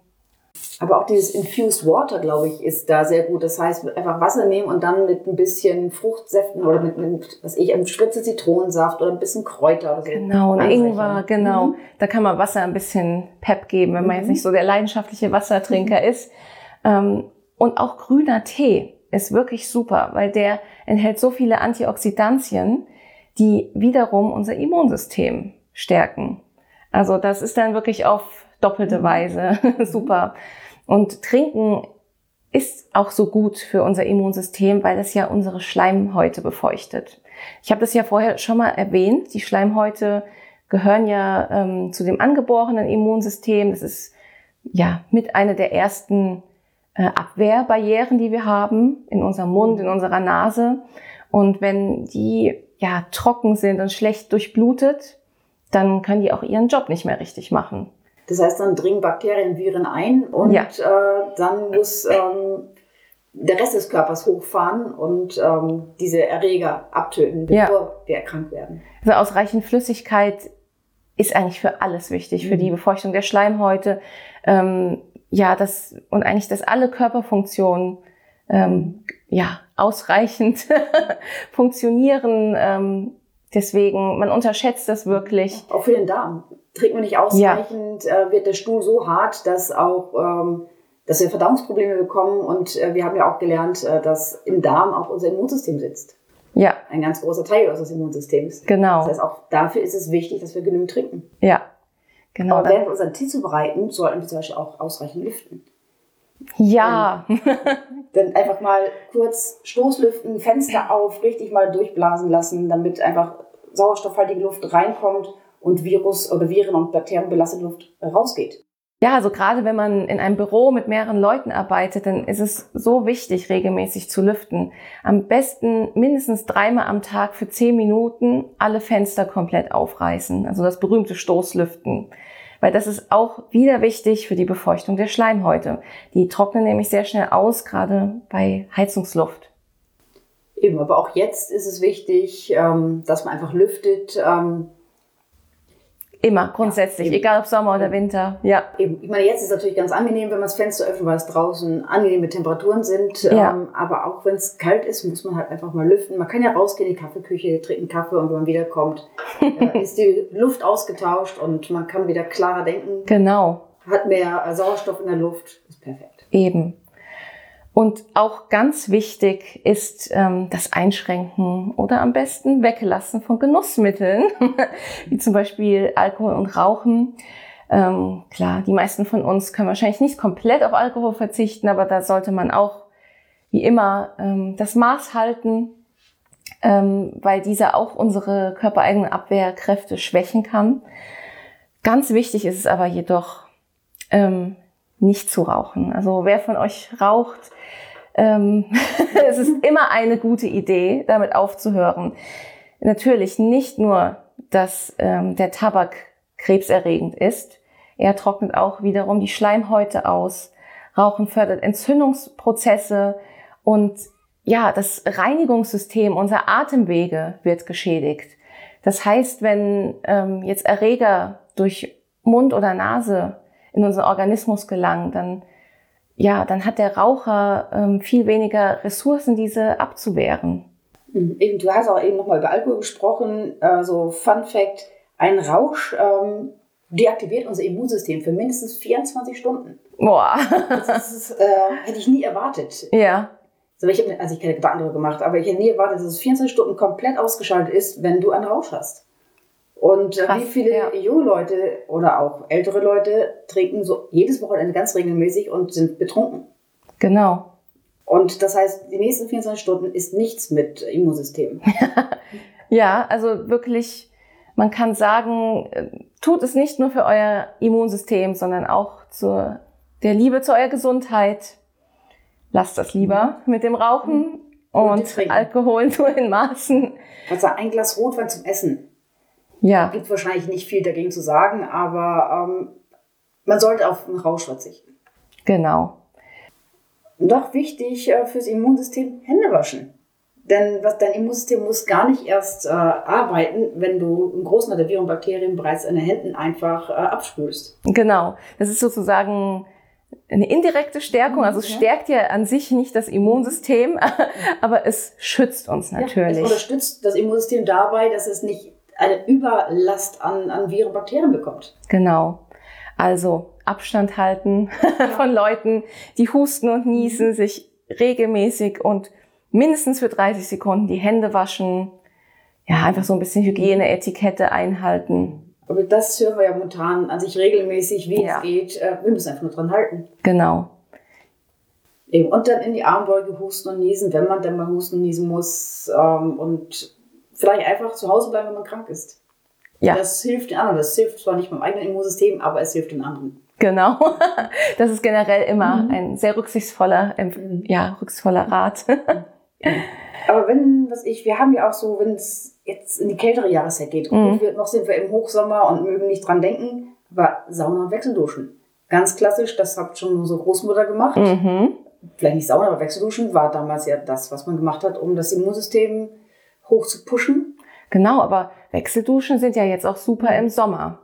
aber auch dieses Infused Water, glaube ich, ist da sehr gut. Das heißt, einfach Wasser nehmen und dann mit ein bisschen Fruchtsäften oder mit, mit was ich, einem Spritze Zitronensaft oder ein bisschen Kräuter oder so. Genau, und Ingwer, genau. Mhm. Da kann man Wasser ein bisschen Pep geben, wenn man jetzt mhm. nicht so der leidenschaftliche Wassertrinker mhm. ist. Ähm, und auch grüner Tee ist wirklich super, weil der enthält so viele Antioxidantien, die wiederum unser Immunsystem stärken. Also das ist dann wirklich auf doppelte Weise super. Und trinken ist auch so gut für unser Immunsystem, weil es ja unsere Schleimhäute befeuchtet. Ich habe das ja vorher schon mal erwähnt. Die Schleimhäute gehören ja ähm, zu dem angeborenen Immunsystem. Das ist ja mit einer der ersten Abwehrbarrieren, die wir haben in unserem Mund, in unserer Nase. Und wenn die ja trocken sind und schlecht durchblutet, dann können die auch ihren Job nicht mehr richtig machen. Das heißt, dann dringen Bakterien, Viren ein und ja. äh, dann muss ähm, der Rest des Körpers hochfahren und ähm, diese Erreger abtöten, bevor ja. wir erkrankt werden. Also ausreichend Flüssigkeit ist eigentlich für alles wichtig, mhm. für die Befeuchtung der Schleimhäute. Ähm, ja, das, und eigentlich, dass alle Körperfunktionen ähm, ja, ausreichend funktionieren. Ähm, deswegen, man unterschätzt das wirklich. Auch für den Darm. Trinkt man nicht ausreichend, ja. äh, wird der Stuhl so hart, dass auch ähm, dass wir Verdauungsprobleme bekommen. Und äh, wir haben ja auch gelernt, äh, dass im Darm auch unser Immunsystem sitzt. Ja. Ein ganz großer Teil unseres Immunsystems. Genau. Das heißt, auch dafür ist es wichtig, dass wir genügend trinken. Ja. Genau. Aber während wir unseren Tee zubereiten, sollten wir zum Beispiel auch ausreichend lüften. Ja. Dann einfach mal kurz Stoßlüften, Fenster auf, richtig mal durchblasen lassen, damit einfach sauerstoffhaltige Luft reinkommt und Virus oder Viren und Bakterien belastete Luft rausgeht. Ja, also gerade wenn man in einem Büro mit mehreren Leuten arbeitet, dann ist es so wichtig, regelmäßig zu lüften. Am besten mindestens dreimal am Tag für zehn Minuten alle Fenster komplett aufreißen. Also das berühmte Stoßlüften. Weil das ist auch wieder wichtig für die Befeuchtung der Schleimhäute. Die trocknen nämlich sehr schnell aus, gerade bei Heizungsluft. Eben, aber auch jetzt ist es wichtig, ähm, dass man einfach lüftet ähm, Immer, grundsätzlich, ja, egal ob Sommer oder Winter. Ja. Eben. Ich meine, jetzt ist es natürlich ganz angenehm, wenn man das Fenster öffnet, weil es draußen angenehme Temperaturen sind. Ja. Ähm, aber auch wenn es kalt ist, muss man halt einfach mal lüften. Man kann ja rausgehen in die Kaffeeküche, trinken Kaffee und wenn man wiederkommt, äh, ist die Luft ausgetauscht und man kann wieder klarer denken. Genau. Hat mehr Sauerstoff in der Luft. Ist perfekt. Eben. Und auch ganz wichtig ist ähm, das Einschränken oder am besten Weglassen von Genussmitteln, wie zum Beispiel Alkohol und Rauchen. Ähm, klar, die meisten von uns können wahrscheinlich nicht komplett auf Alkohol verzichten, aber da sollte man auch wie immer ähm, das Maß halten, ähm, weil dieser auch unsere körpereigenen Abwehrkräfte schwächen kann. Ganz wichtig ist es aber jedoch, ähm, nicht zu rauchen. Also wer von euch raucht, ähm, es ist immer eine gute Idee, damit aufzuhören. Natürlich nicht nur, dass ähm, der Tabak krebserregend ist, er trocknet auch wiederum die Schleimhäute aus. Rauchen fördert Entzündungsprozesse und ja, das Reinigungssystem unserer Atemwege wird geschädigt. Das heißt, wenn ähm, jetzt Erreger durch Mund oder Nase in unseren Organismus gelangen, dann ja, dann hat der Raucher ähm, viel weniger Ressourcen, diese abzuwehren. Mhm. Eben, du hast auch eben nochmal über Alkohol gesprochen. Also Fun Fact, ein Rausch ähm, deaktiviert unser Immunsystem für mindestens 24 Stunden. Boah. Das ist, äh, hätte ich nie erwartet. Ja. Also ich habe also ich keine Gedanken darüber gemacht, aber ich hätte nie erwartet, dass es 24 Stunden komplett ausgeschaltet ist, wenn du einen Rausch hast. Und äh, Krass, wie viele ja. junge Leute oder auch ältere Leute trinken so jedes Wochenende ganz regelmäßig und sind betrunken. Genau. Und das heißt, die nächsten 24 Stunden ist nichts mit Immunsystem. ja, also wirklich, man kann sagen, äh, tut es nicht nur für euer Immunsystem, sondern auch zur der Liebe zu eurer Gesundheit. Lasst das lieber mit dem Rauchen und, und Alkohol nur in Maßen. Also ein Glas Rotwein zum Essen ja. Gibt wahrscheinlich nicht viel dagegen zu sagen, aber ähm, man sollte auf den Rausch verzichten. Genau. Noch wichtig äh, fürs Immunsystem, Hände waschen. Denn was, dein Immunsystem muss gar nicht erst äh, arbeiten, wenn du einen großen Teil der Viren und Bakterien bereits an den Händen einfach äh, abspülst. Genau. Das ist sozusagen eine indirekte Stärkung. Also es stärkt ja an sich nicht das Immunsystem, aber es schützt uns natürlich. Ja, es unterstützt das Immunsystem dabei, dass es nicht eine Überlast an, an Viren, Bakterien bekommt. Genau. Also Abstand halten von Leuten, die husten und niesen, mhm. sich regelmäßig und mindestens für 30 Sekunden die Hände waschen. Ja, einfach so ein bisschen Hygieneetikette einhalten. Aber das hören wir ja momentan an sich regelmäßig, wie ja. es geht. Äh, wir müssen einfach nur dran halten. Genau. Eben. Und dann in die Armbeuge husten und niesen, wenn man dann mal husten und niesen muss. Ähm, und vielleicht einfach zu Hause bleiben, wenn man krank ist. Ja. Das hilft den anderen. Das hilft zwar nicht beim eigenen Immunsystem, aber es hilft den anderen. Genau. Das ist generell immer mhm. ein sehr rücksichtsvoller, mhm. ja, rücksichtsvoller Rat. Aber wenn, was ich, wir haben ja auch so, wenn es jetzt in die kältere Jahreszeit geht, mhm. wir, noch sind wir im Hochsommer und mögen nicht dran denken, aber Sauna und Wechselduschen. Ganz klassisch, das hat schon unsere Großmutter gemacht. Mhm. Vielleicht nicht Sauna, aber Wechselduschen war damals ja das, was man gemacht hat, um das Immunsystem hoch zu pushen. Genau, aber Wechselduschen sind ja jetzt auch super im Sommer,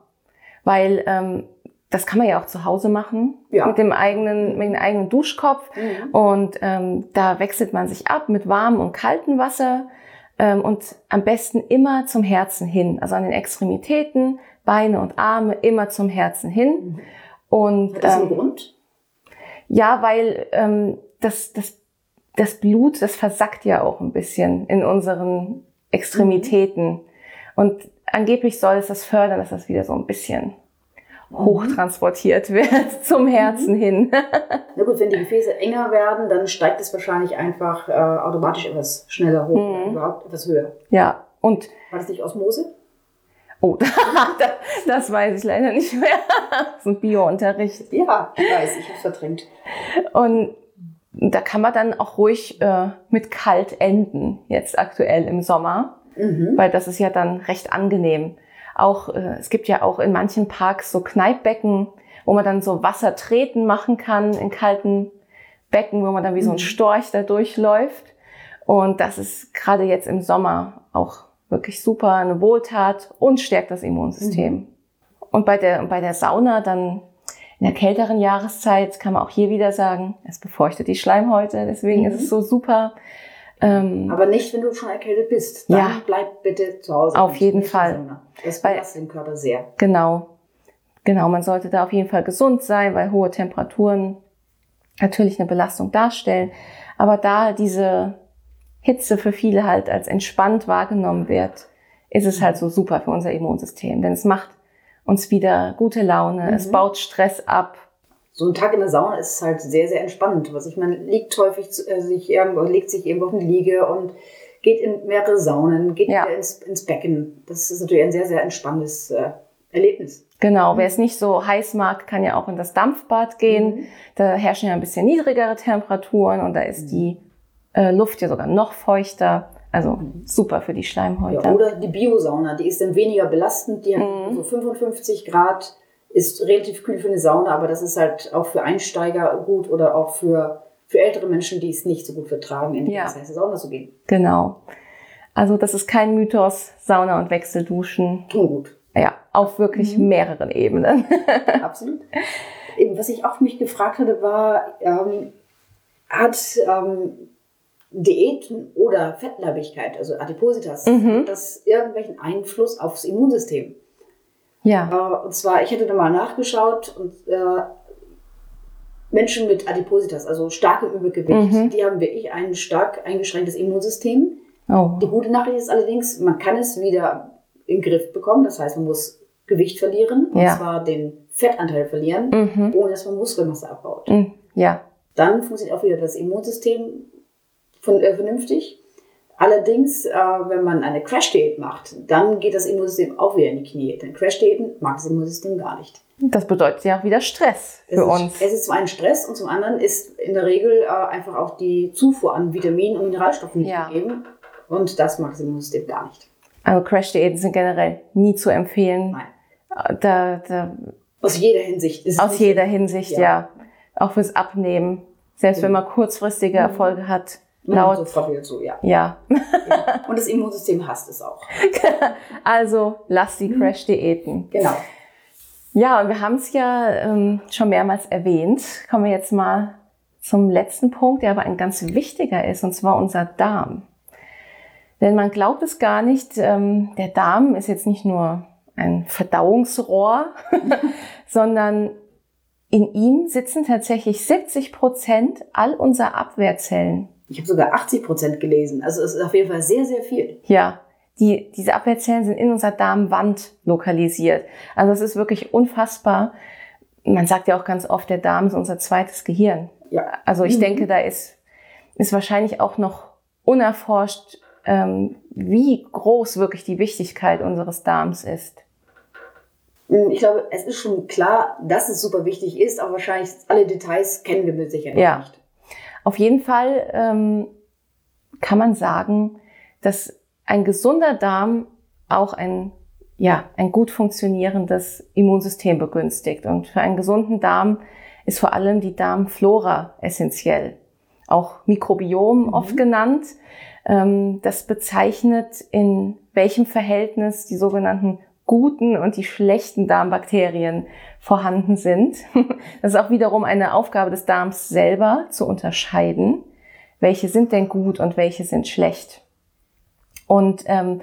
weil ähm, das kann man ja auch zu Hause machen ja. mit dem eigenen, mit dem eigenen Duschkopf. Mhm. Und ähm, da wechselt man sich ab mit warmem und kaltem Wasser ähm, und am besten immer zum Herzen hin, also an den Extremitäten, Beine und Arme immer zum Herzen hin. Mhm. Und Hat das ähm, einen Grund? Ja, weil ähm, das, das, das Blut, das versackt ja auch ein bisschen in unseren Extremitäten. Mhm. Und angeblich soll es das fördern, dass das wieder so ein bisschen hochtransportiert wird zum Herzen mhm. hin. Na gut, wenn die Gefäße enger werden, dann steigt es wahrscheinlich einfach äh, automatisch etwas schneller hoch, mhm. überhaupt etwas höher. Ja, und. War das nicht Osmose? Oh, das weiß ich leider nicht mehr. Das ist ein Bio-Unterricht. Ja, ich weiß, ich habe verdrängt. Und da kann man dann auch ruhig äh, mit kalt enden, jetzt aktuell im Sommer, mhm. weil das ist ja dann recht angenehm auch, äh, es gibt ja auch in manchen Parks so Kneippbecken, wo man dann so Wassertreten machen kann in kalten Becken, wo man dann wie so ein mhm. Storch da durchläuft. Und das ist gerade jetzt im Sommer auch wirklich super, eine Wohltat und stärkt das Immunsystem. Mhm. Und bei der, bei der Sauna dann in der kälteren Jahreszeit kann man auch hier wieder sagen, es befeuchtet die Schleimhäute, deswegen mhm. ist es so super. Ähm, Aber nicht, wenn du schon erkältet bist. Dann ja, bleib bitte zu Hause. Auf jeden Fall. Das belastet den Körper sehr. Genau. Genau, man sollte da auf jeden Fall gesund sein, weil hohe Temperaturen natürlich eine Belastung darstellen. Aber da diese Hitze für viele halt als entspannt wahrgenommen wird, ist es halt so super für unser Immunsystem. Denn es macht uns wieder gute Laune, mhm. es baut Stress ab, so ein Tag in der Sauna ist halt sehr, sehr entspannend. Was ich meine, liegt häufig äh, sich irgendwo, legt sich irgendwo auf eine Liege und geht in mehrere Saunen, geht ja. ins, ins Becken. Das ist natürlich ein sehr, sehr entspannendes äh, Erlebnis. Genau, wer es nicht so heiß mag, kann ja auch in das Dampfbad gehen. Mhm. Da herrschen ja ein bisschen niedrigere Temperaturen und da ist mhm. die äh, Luft ja sogar noch feuchter. Also mhm. super für die Schleimhäute. Ja, oder die Biosauna, die ist dann weniger belastend. Die hat mhm. so 55 Grad ist relativ kühl für eine Sauna, aber das ist halt auch für Einsteiger gut oder auch für, für ältere Menschen, die es nicht so gut vertragen, in die ja. heiße Sauna zu gehen. Genau. Also das ist kein Mythos, Sauna und Wechselduschen. Tun gut. Ja, auf wirklich mhm. mehreren Ebenen. Absolut. Eben, was ich auch mich gefragt hatte, war, ähm, hat ähm, Diäten oder Fettleibigkeit, also Adipositas, mhm. das irgendwelchen Einfluss aufs Immunsystem? Ja. Äh, und zwar, ich hätte da mal nachgeschaut und äh, Menschen mit Adipositas, also starkem Übergewicht, mhm. die haben wirklich ein stark eingeschränktes Immunsystem. Oh. Die gute Nachricht ist allerdings, man kann es wieder in den Griff bekommen. Das heißt, man muss Gewicht verlieren, und ja. zwar den Fettanteil verlieren, mhm. ohne dass man Muskelmasse abbaut. Mhm. Ja. Dann funktioniert auch wieder das Immunsystem von, äh, vernünftig. Allerdings, äh, wenn man eine Crash-Diät macht, dann geht das Immunsystem auch wieder in die Knie. Denn Crash-Diäten mag das Immunsystem gar nicht. Das bedeutet ja auch wieder Stress für es uns. Ist, es ist zum einen Stress und zum anderen ist in der Regel äh, einfach auch die Zufuhr an Vitaminen und Mineralstoffen nicht ja. gegeben. Und das mag das Immunsystem gar nicht. Also Crash-Diäten sind generell nie zu empfehlen. Nein. Da, da, aus jeder Hinsicht. Ist aus jeder Hinsicht, ja. ja. Auch fürs Abnehmen. Selbst ja. wenn man kurzfristige mhm. Erfolge hat, Laut. So verfehlt so, ja. Ja. Und das Immunsystem hasst es auch. also lass die Crash-Diäten. Genau. Ja, und wir haben es ja ähm, schon mehrmals erwähnt. Kommen wir jetzt mal zum letzten Punkt, der aber ein ganz wichtiger ist, und zwar unser Darm. Denn man glaubt es gar nicht, ähm, der Darm ist jetzt nicht nur ein Verdauungsrohr, sondern in ihm sitzen tatsächlich 70 Prozent all unserer Abwehrzellen. Ich habe sogar 80 Prozent gelesen. Also es ist auf jeden Fall sehr, sehr viel. Ja, die, diese Abwehrzellen sind in unserer Darmwand lokalisiert. Also es ist wirklich unfassbar. Man sagt ja auch ganz oft, der Darm ist unser zweites Gehirn. Ja. Also ich mhm. denke, da ist, ist wahrscheinlich auch noch unerforscht, ähm, wie groß wirklich die Wichtigkeit unseres Darms ist. Ich glaube, es ist schon klar, dass es super wichtig ist, aber wahrscheinlich alle Details kennen wir mit Sicherheit ja. nicht. Auf jeden Fall ähm, kann man sagen, dass ein gesunder Darm auch ein, ja, ein gut funktionierendes Immunsystem begünstigt. Und für einen gesunden Darm ist vor allem die Darmflora essentiell. Auch Mikrobiom mhm. oft genannt. Ähm, das bezeichnet, in welchem Verhältnis die sogenannten guten und die schlechten Darmbakterien vorhanden sind. Das ist auch wiederum eine Aufgabe des Darms selber zu unterscheiden, welche sind denn gut und welche sind schlecht. Und ähm,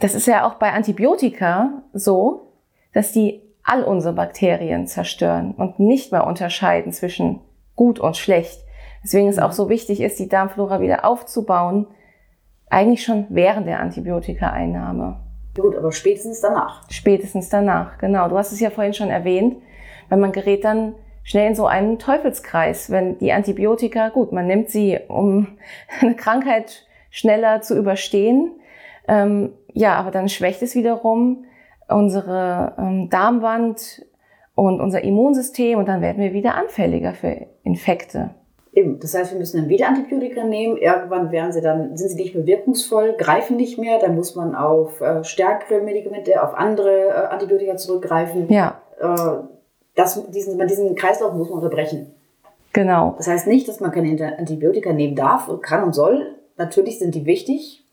das ist ja auch bei Antibiotika so, dass die all unsere Bakterien zerstören und nicht mehr unterscheiden zwischen gut und schlecht. Deswegen ist auch so wichtig ist, die Darmflora wieder aufzubauen, eigentlich schon während der Antibiotikaeinnahme. Gut, aber spätestens danach. Spätestens danach, genau. Du hast es ja vorhin schon erwähnt, weil man gerät dann schnell in so einen Teufelskreis, wenn die Antibiotika, gut, man nimmt sie, um eine Krankheit schneller zu überstehen, ähm, ja, aber dann schwächt es wiederum unsere ähm, Darmwand und unser Immunsystem und dann werden wir wieder anfälliger für Infekte. Eben, das heißt, wir müssen dann wieder Antibiotika nehmen. Irgendwann werden sie dann, sind sie nicht mehr wirkungsvoll, greifen nicht mehr. Dann muss man auf äh, stärkere Medikamente, auf andere äh, Antibiotika zurückgreifen. Ja. Äh, das, diesen, diesen Kreislauf muss man unterbrechen. Genau. Das heißt nicht, dass man keine Antibiotika nehmen darf und kann und soll. Natürlich sind die wichtig.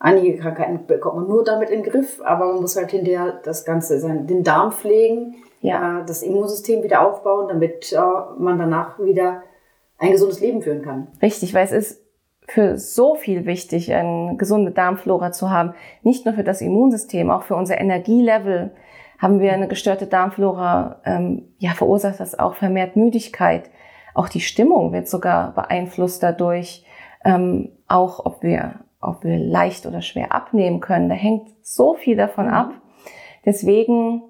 Einige Krankheiten bekommt man nur damit in den Griff, aber man muss halt hinterher das Ganze, den Darm pflegen, ja. Äh, das Immunsystem wieder aufbauen, damit äh, man danach wieder ein gesundes Leben führen kann. Richtig, weil es ist für so viel wichtig, eine gesunde Darmflora zu haben. Nicht nur für das Immunsystem, auch für unser Energielevel haben wir eine gestörte Darmflora, ähm, ja, verursacht das auch vermehrt Müdigkeit. Auch die Stimmung wird sogar beeinflusst dadurch. Ähm, auch ob wir, ob wir leicht oder schwer abnehmen können. Da hängt so viel davon mhm. ab. Deswegen,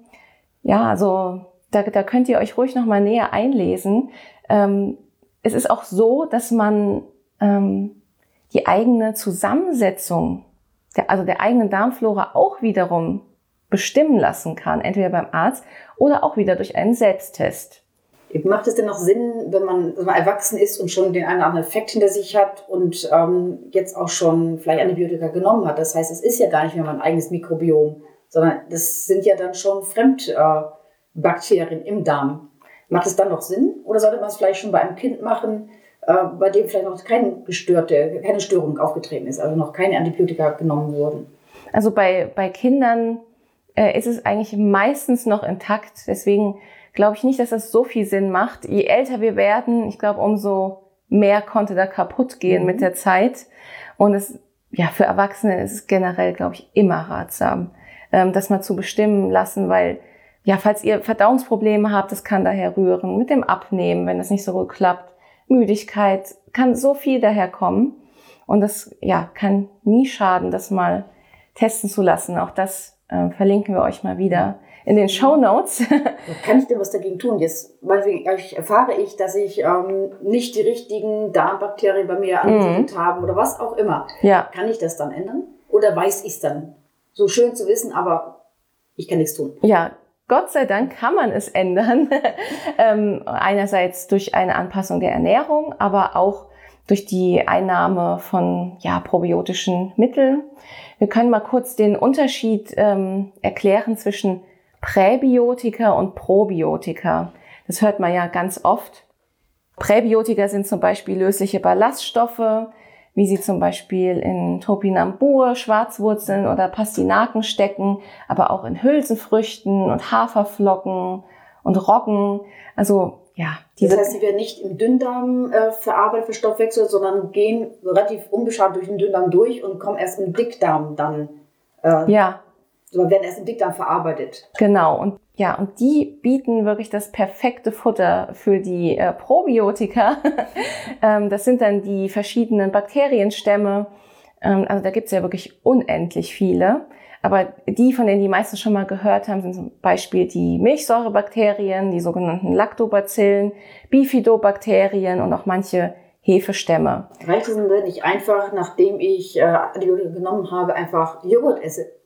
ja, also da, da könnt ihr euch ruhig nochmal näher einlesen. Ähm, es ist auch so, dass man ähm, die eigene Zusammensetzung, der, also der eigenen Darmflora auch wiederum bestimmen lassen kann, entweder beim Arzt oder auch wieder durch einen Selbsttest. Macht es denn noch Sinn, wenn man, wenn man erwachsen ist und schon den einen oder anderen Effekt hinter sich hat und ähm, jetzt auch schon vielleicht Antibiotika genommen hat? Das heißt, es ist ja gar nicht mehr mein eigenes Mikrobiom, sondern das sind ja dann schon Fremdbakterien äh, im Darm. Macht es dann noch Sinn? Oder sollte man es vielleicht schon bei einem Kind machen, äh, bei dem vielleicht noch keine gestörte, keine Störung aufgetreten ist, also noch keine Antibiotika genommen wurden? Also bei, bei Kindern äh, ist es eigentlich meistens noch intakt. Deswegen glaube ich nicht, dass das so viel Sinn macht. Je älter wir werden, ich glaube, umso mehr konnte da kaputt gehen mhm. mit der Zeit. Und es, ja, für Erwachsene ist es generell, glaube ich, immer ratsam, ähm, das mal zu bestimmen lassen, weil ja, falls ihr Verdauungsprobleme habt, das kann daher rühren. Mit dem Abnehmen, wenn das nicht so gut klappt. Müdigkeit, kann so viel daher kommen. Und das, ja, kann nie schaden, das mal testen zu lassen. Auch das äh, verlinken wir euch mal wieder in den Show Notes. kann ich denn was dagegen tun? Jetzt ich erfahre ich, dass ich ähm, nicht die richtigen Darmbakterien bei mir angesiedelt mhm. habe oder was auch immer. Ja. Kann ich das dann ändern? Oder weiß ich es dann? So schön zu wissen, aber ich kann nichts tun. Ja, Gott sei Dank kann man es ändern. ähm, einerseits durch eine Anpassung der Ernährung, aber auch durch die Einnahme von ja, probiotischen Mitteln. Wir können mal kurz den Unterschied ähm, erklären zwischen Präbiotika und Probiotika. Das hört man ja ganz oft. Präbiotika sind zum Beispiel lösliche Ballaststoffe, wie sie zum Beispiel in Topinambur, Schwarzwurzeln oder Pastinaken stecken, aber auch in Hülsenfrüchten und Haferflocken und Roggen. Also ja, diese das heißt, sie werden nicht im Dünndarm äh, verarbeitet, verstoffwechselt, sondern gehen relativ unbeschadet durch den Dünndarm durch und kommen erst im Dickdarm dann. Äh, ja. Sondern werden erst im Dickdarm verarbeitet. Genau. Und ja, und die bieten wirklich das perfekte Futter für die äh, Probiotika. ähm, das sind dann die verschiedenen Bakterienstämme. Ähm, also da gibt's ja wirklich unendlich viele. Aber die, von denen die meisten schon mal gehört haben, sind zum Beispiel die Milchsäurebakterien, die sogenannten Lactobacillen, Bifidobakterien und auch manche Hefestämme. Reicht es denn nicht einfach, nachdem ich äh, Antibiotika genommen habe, einfach Joghurt esse?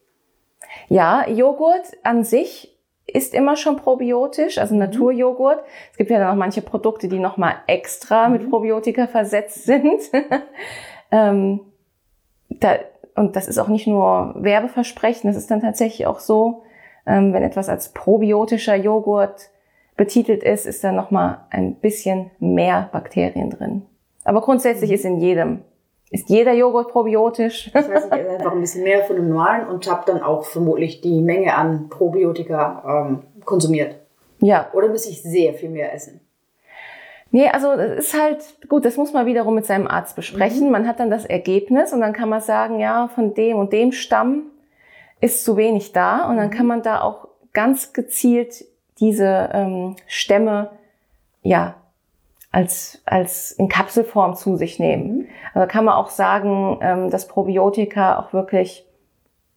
Ja, Joghurt an sich ist immer schon probiotisch, also mhm. Naturjoghurt. Es gibt ja dann auch manche Produkte, die nochmal extra mhm. mit Probiotika versetzt sind. ähm, da, und das ist auch nicht nur Werbeversprechen, das ist dann tatsächlich auch so, ähm, wenn etwas als probiotischer Joghurt betitelt ist, ist da nochmal ein bisschen mehr Bakterien drin. Aber grundsätzlich mhm. ist in jedem ist jeder Joghurt probiotisch? Das heißt, ich esse einfach ein bisschen mehr von dem normalen und habe dann auch vermutlich die Menge an Probiotika ähm, konsumiert. Ja. Oder muss ich sehr viel mehr essen? Nee, also es ist halt gut, das muss man wiederum mit seinem Arzt besprechen. Mhm. Man hat dann das Ergebnis und dann kann man sagen, ja, von dem und dem Stamm ist zu wenig da und dann mhm. kann man da auch ganz gezielt diese ähm, Stämme ja als, als in Kapselform zu sich nehmen. Mhm. Also kann man auch sagen, ähm, dass Probiotika auch wirklich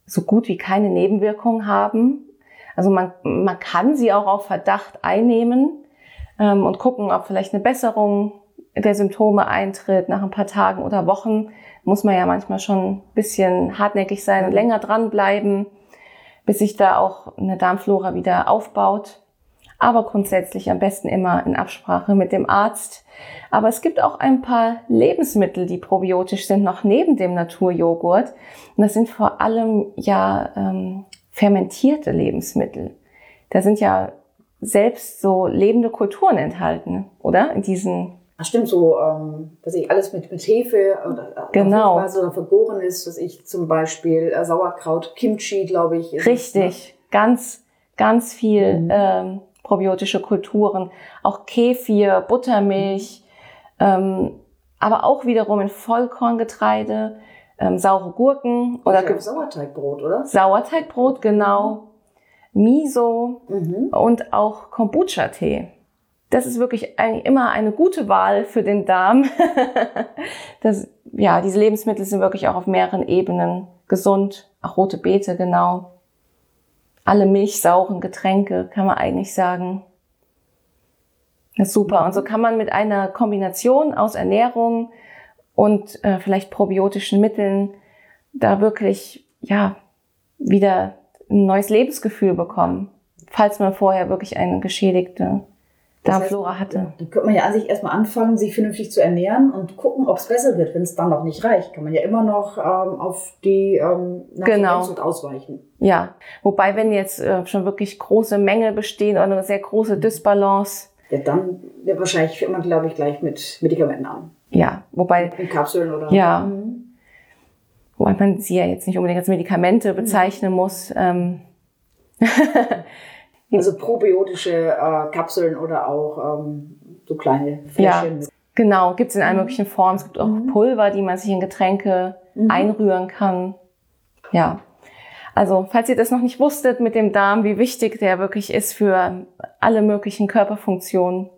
so gut wie keine Nebenwirkungen haben. Also man, man kann sie auch auf Verdacht einnehmen ähm, und gucken, ob vielleicht eine Besserung der Symptome eintritt nach ein paar Tagen oder Wochen. Muss man ja manchmal schon ein bisschen hartnäckig sein und länger dranbleiben, bis sich da auch eine Darmflora wieder aufbaut aber grundsätzlich am besten immer in Absprache mit dem Arzt. Aber es gibt auch ein paar Lebensmittel, die probiotisch sind, noch neben dem Naturjoghurt. Und das sind vor allem ja ähm, fermentierte Lebensmittel. Da sind ja selbst so lebende Kulturen enthalten, oder? In diesen Ach stimmt, so, ähm, dass ich alles mit, mit Hefe oder äh, genau. oder vergoren ist, dass ich zum Beispiel äh, Sauerkraut, Kimchi, glaube ich. Richtig, es, ne? ganz, ganz viel mhm. ähm, probiotische Kulturen, auch Kefir, Buttermilch, ähm, aber auch wiederum in Vollkorngetreide, ähm, saure Gurken oder ja, Sauerteigbrot, oder? Sauerteigbrot, genau. Miso mhm. und auch Kombucha-Tee. Das ist wirklich eigentlich immer eine gute Wahl für den Darm. das, ja, diese Lebensmittel sind wirklich auch auf mehreren Ebenen gesund. Auch rote Beete, genau alle milchsauren Getränke, kann man eigentlich sagen. Das ist super. Und so kann man mit einer Kombination aus Ernährung und äh, vielleicht probiotischen Mitteln da wirklich, ja, wieder ein neues Lebensgefühl bekommen, falls man vorher wirklich eine geschädigte Darmflora heißt, hatte. Dann könnte man ja an sich erstmal anfangen, sich vernünftig zu ernähren und gucken, ob es besser wird. Wenn es dann noch nicht reicht, kann man ja immer noch ähm, auf die ähm, genau. ausweichen. Ja, wobei wenn jetzt äh, schon wirklich große Mängel bestehen oder eine sehr große Dysbalance. Ja, dann wird wahrscheinlich immer, glaube ich, gleich mit Medikamenten an. Ja, wobei. In Kapseln oder. Ja. Mhm. Wobei man sie ja jetzt nicht unbedingt als Medikamente bezeichnen mhm. muss. Ähm. Also probiotische äh, Kapseln oder auch ähm, so kleine Fläschchen. Ja, genau, gibt es in allen mhm. möglichen Formen. Es gibt auch mhm. Pulver, die man sich in Getränke mhm. einrühren kann. Ja. Also, falls ihr das noch nicht wusstet mit dem Darm, wie wichtig der wirklich ist für alle möglichen Körperfunktionen,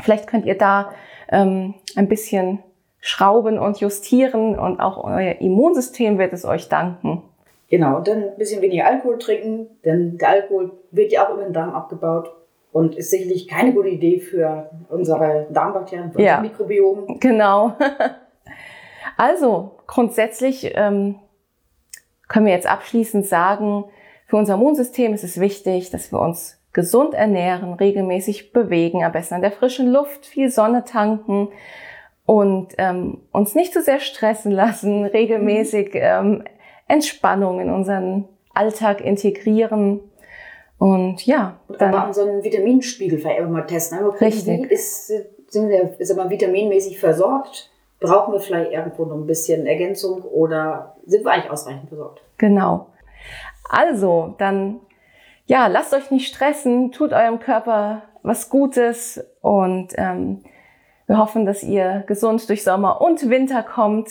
vielleicht könnt ihr da ähm, ein bisschen schrauben und justieren und auch euer Immunsystem wird es euch danken. Genau, und dann ein bisschen weniger Alkohol trinken, denn der Alkohol wird ja auch über den Darm abgebaut und ist sicherlich keine gute Idee für unsere Darmbakterien, für ja, unser Mikrobiom. Genau. Also grundsätzlich ähm, können wir jetzt abschließend sagen, für unser Immunsystem ist es wichtig, dass wir uns gesund ernähren, regelmäßig bewegen, am besten an der frischen Luft, viel Sonne tanken und ähm, uns nicht zu sehr stressen lassen, regelmäßig ähm, Entspannung in unseren Alltag integrieren. Und ja, dann. Aber unseren Vitaminspiegel vielleicht mal testen. Einfach richtig. Ist, sind wir, ist man vitaminmäßig versorgt? Brauchen wir vielleicht irgendwo noch ein bisschen Ergänzung oder sind wir eigentlich ausreichend versorgt? Genau. Also, dann, ja, lasst euch nicht stressen, tut eurem Körper was Gutes und ähm, wir hoffen, dass ihr gesund durch Sommer und Winter kommt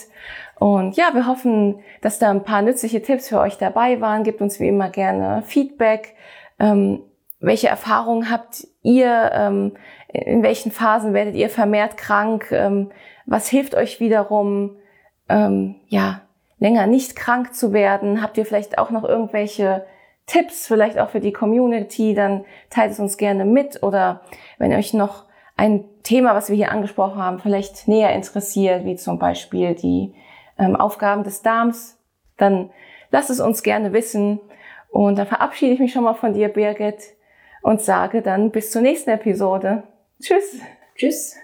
und ja, wir hoffen, dass da ein paar nützliche Tipps für euch dabei waren. Gebt uns wie immer gerne Feedback. Ähm, welche Erfahrungen habt ihr? Ähm, in welchen Phasen werdet ihr vermehrt krank? Ähm, was hilft euch wiederum, ähm, ja, länger nicht krank zu werden? Habt ihr vielleicht auch noch irgendwelche Tipps, vielleicht auch für die Community? Dann teilt es uns gerne mit. Oder wenn euch noch ein Thema, was wir hier angesprochen haben, vielleicht näher interessiert, wie zum Beispiel die ähm, Aufgaben des Darms, dann lass es uns gerne wissen. Und dann verabschiede ich mich schon mal von dir, Birgit, und sage dann bis zur nächsten Episode. Tschüss. Tschüss.